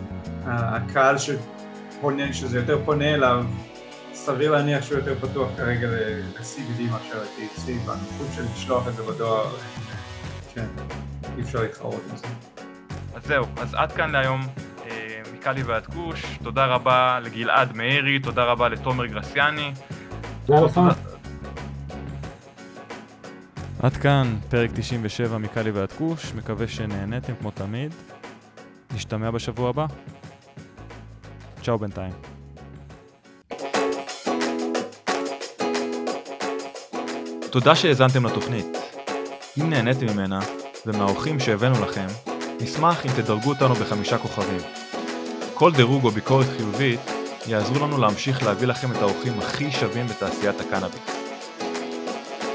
הקהל שפונה, שזה יותר פונה אליו, סביר להניח שהוא יותר פתוח כרגע ל-CBD מאשר ל-THC, והנוחות של לשלוח את זה בדואר, כן, אי אפשר להתחרות עם זה. אז זהו, אז עד כאן להיום. מקאלי ועד כוש, תודה רבה לגלעד מאירי, תודה רבה לתומר גרסיאני. תודה לך. עד כאן פרק 97 מקאלי ועד כוש, מקווה שנהניתם כמו תמיד. נשתמע בשבוע הבא. צ'או בינתיים. תודה שהאזנתם לתוכנית. אם נהניתם ממנה, ומהאורחים שהבאנו לכם, נשמח אם תדרגו אותנו בחמישה כוכבים. כל דירוג או ביקורת חיובית יעזרו לנו להמשיך להביא לכם את האורחים הכי שווים בתעשיית הקנאביס.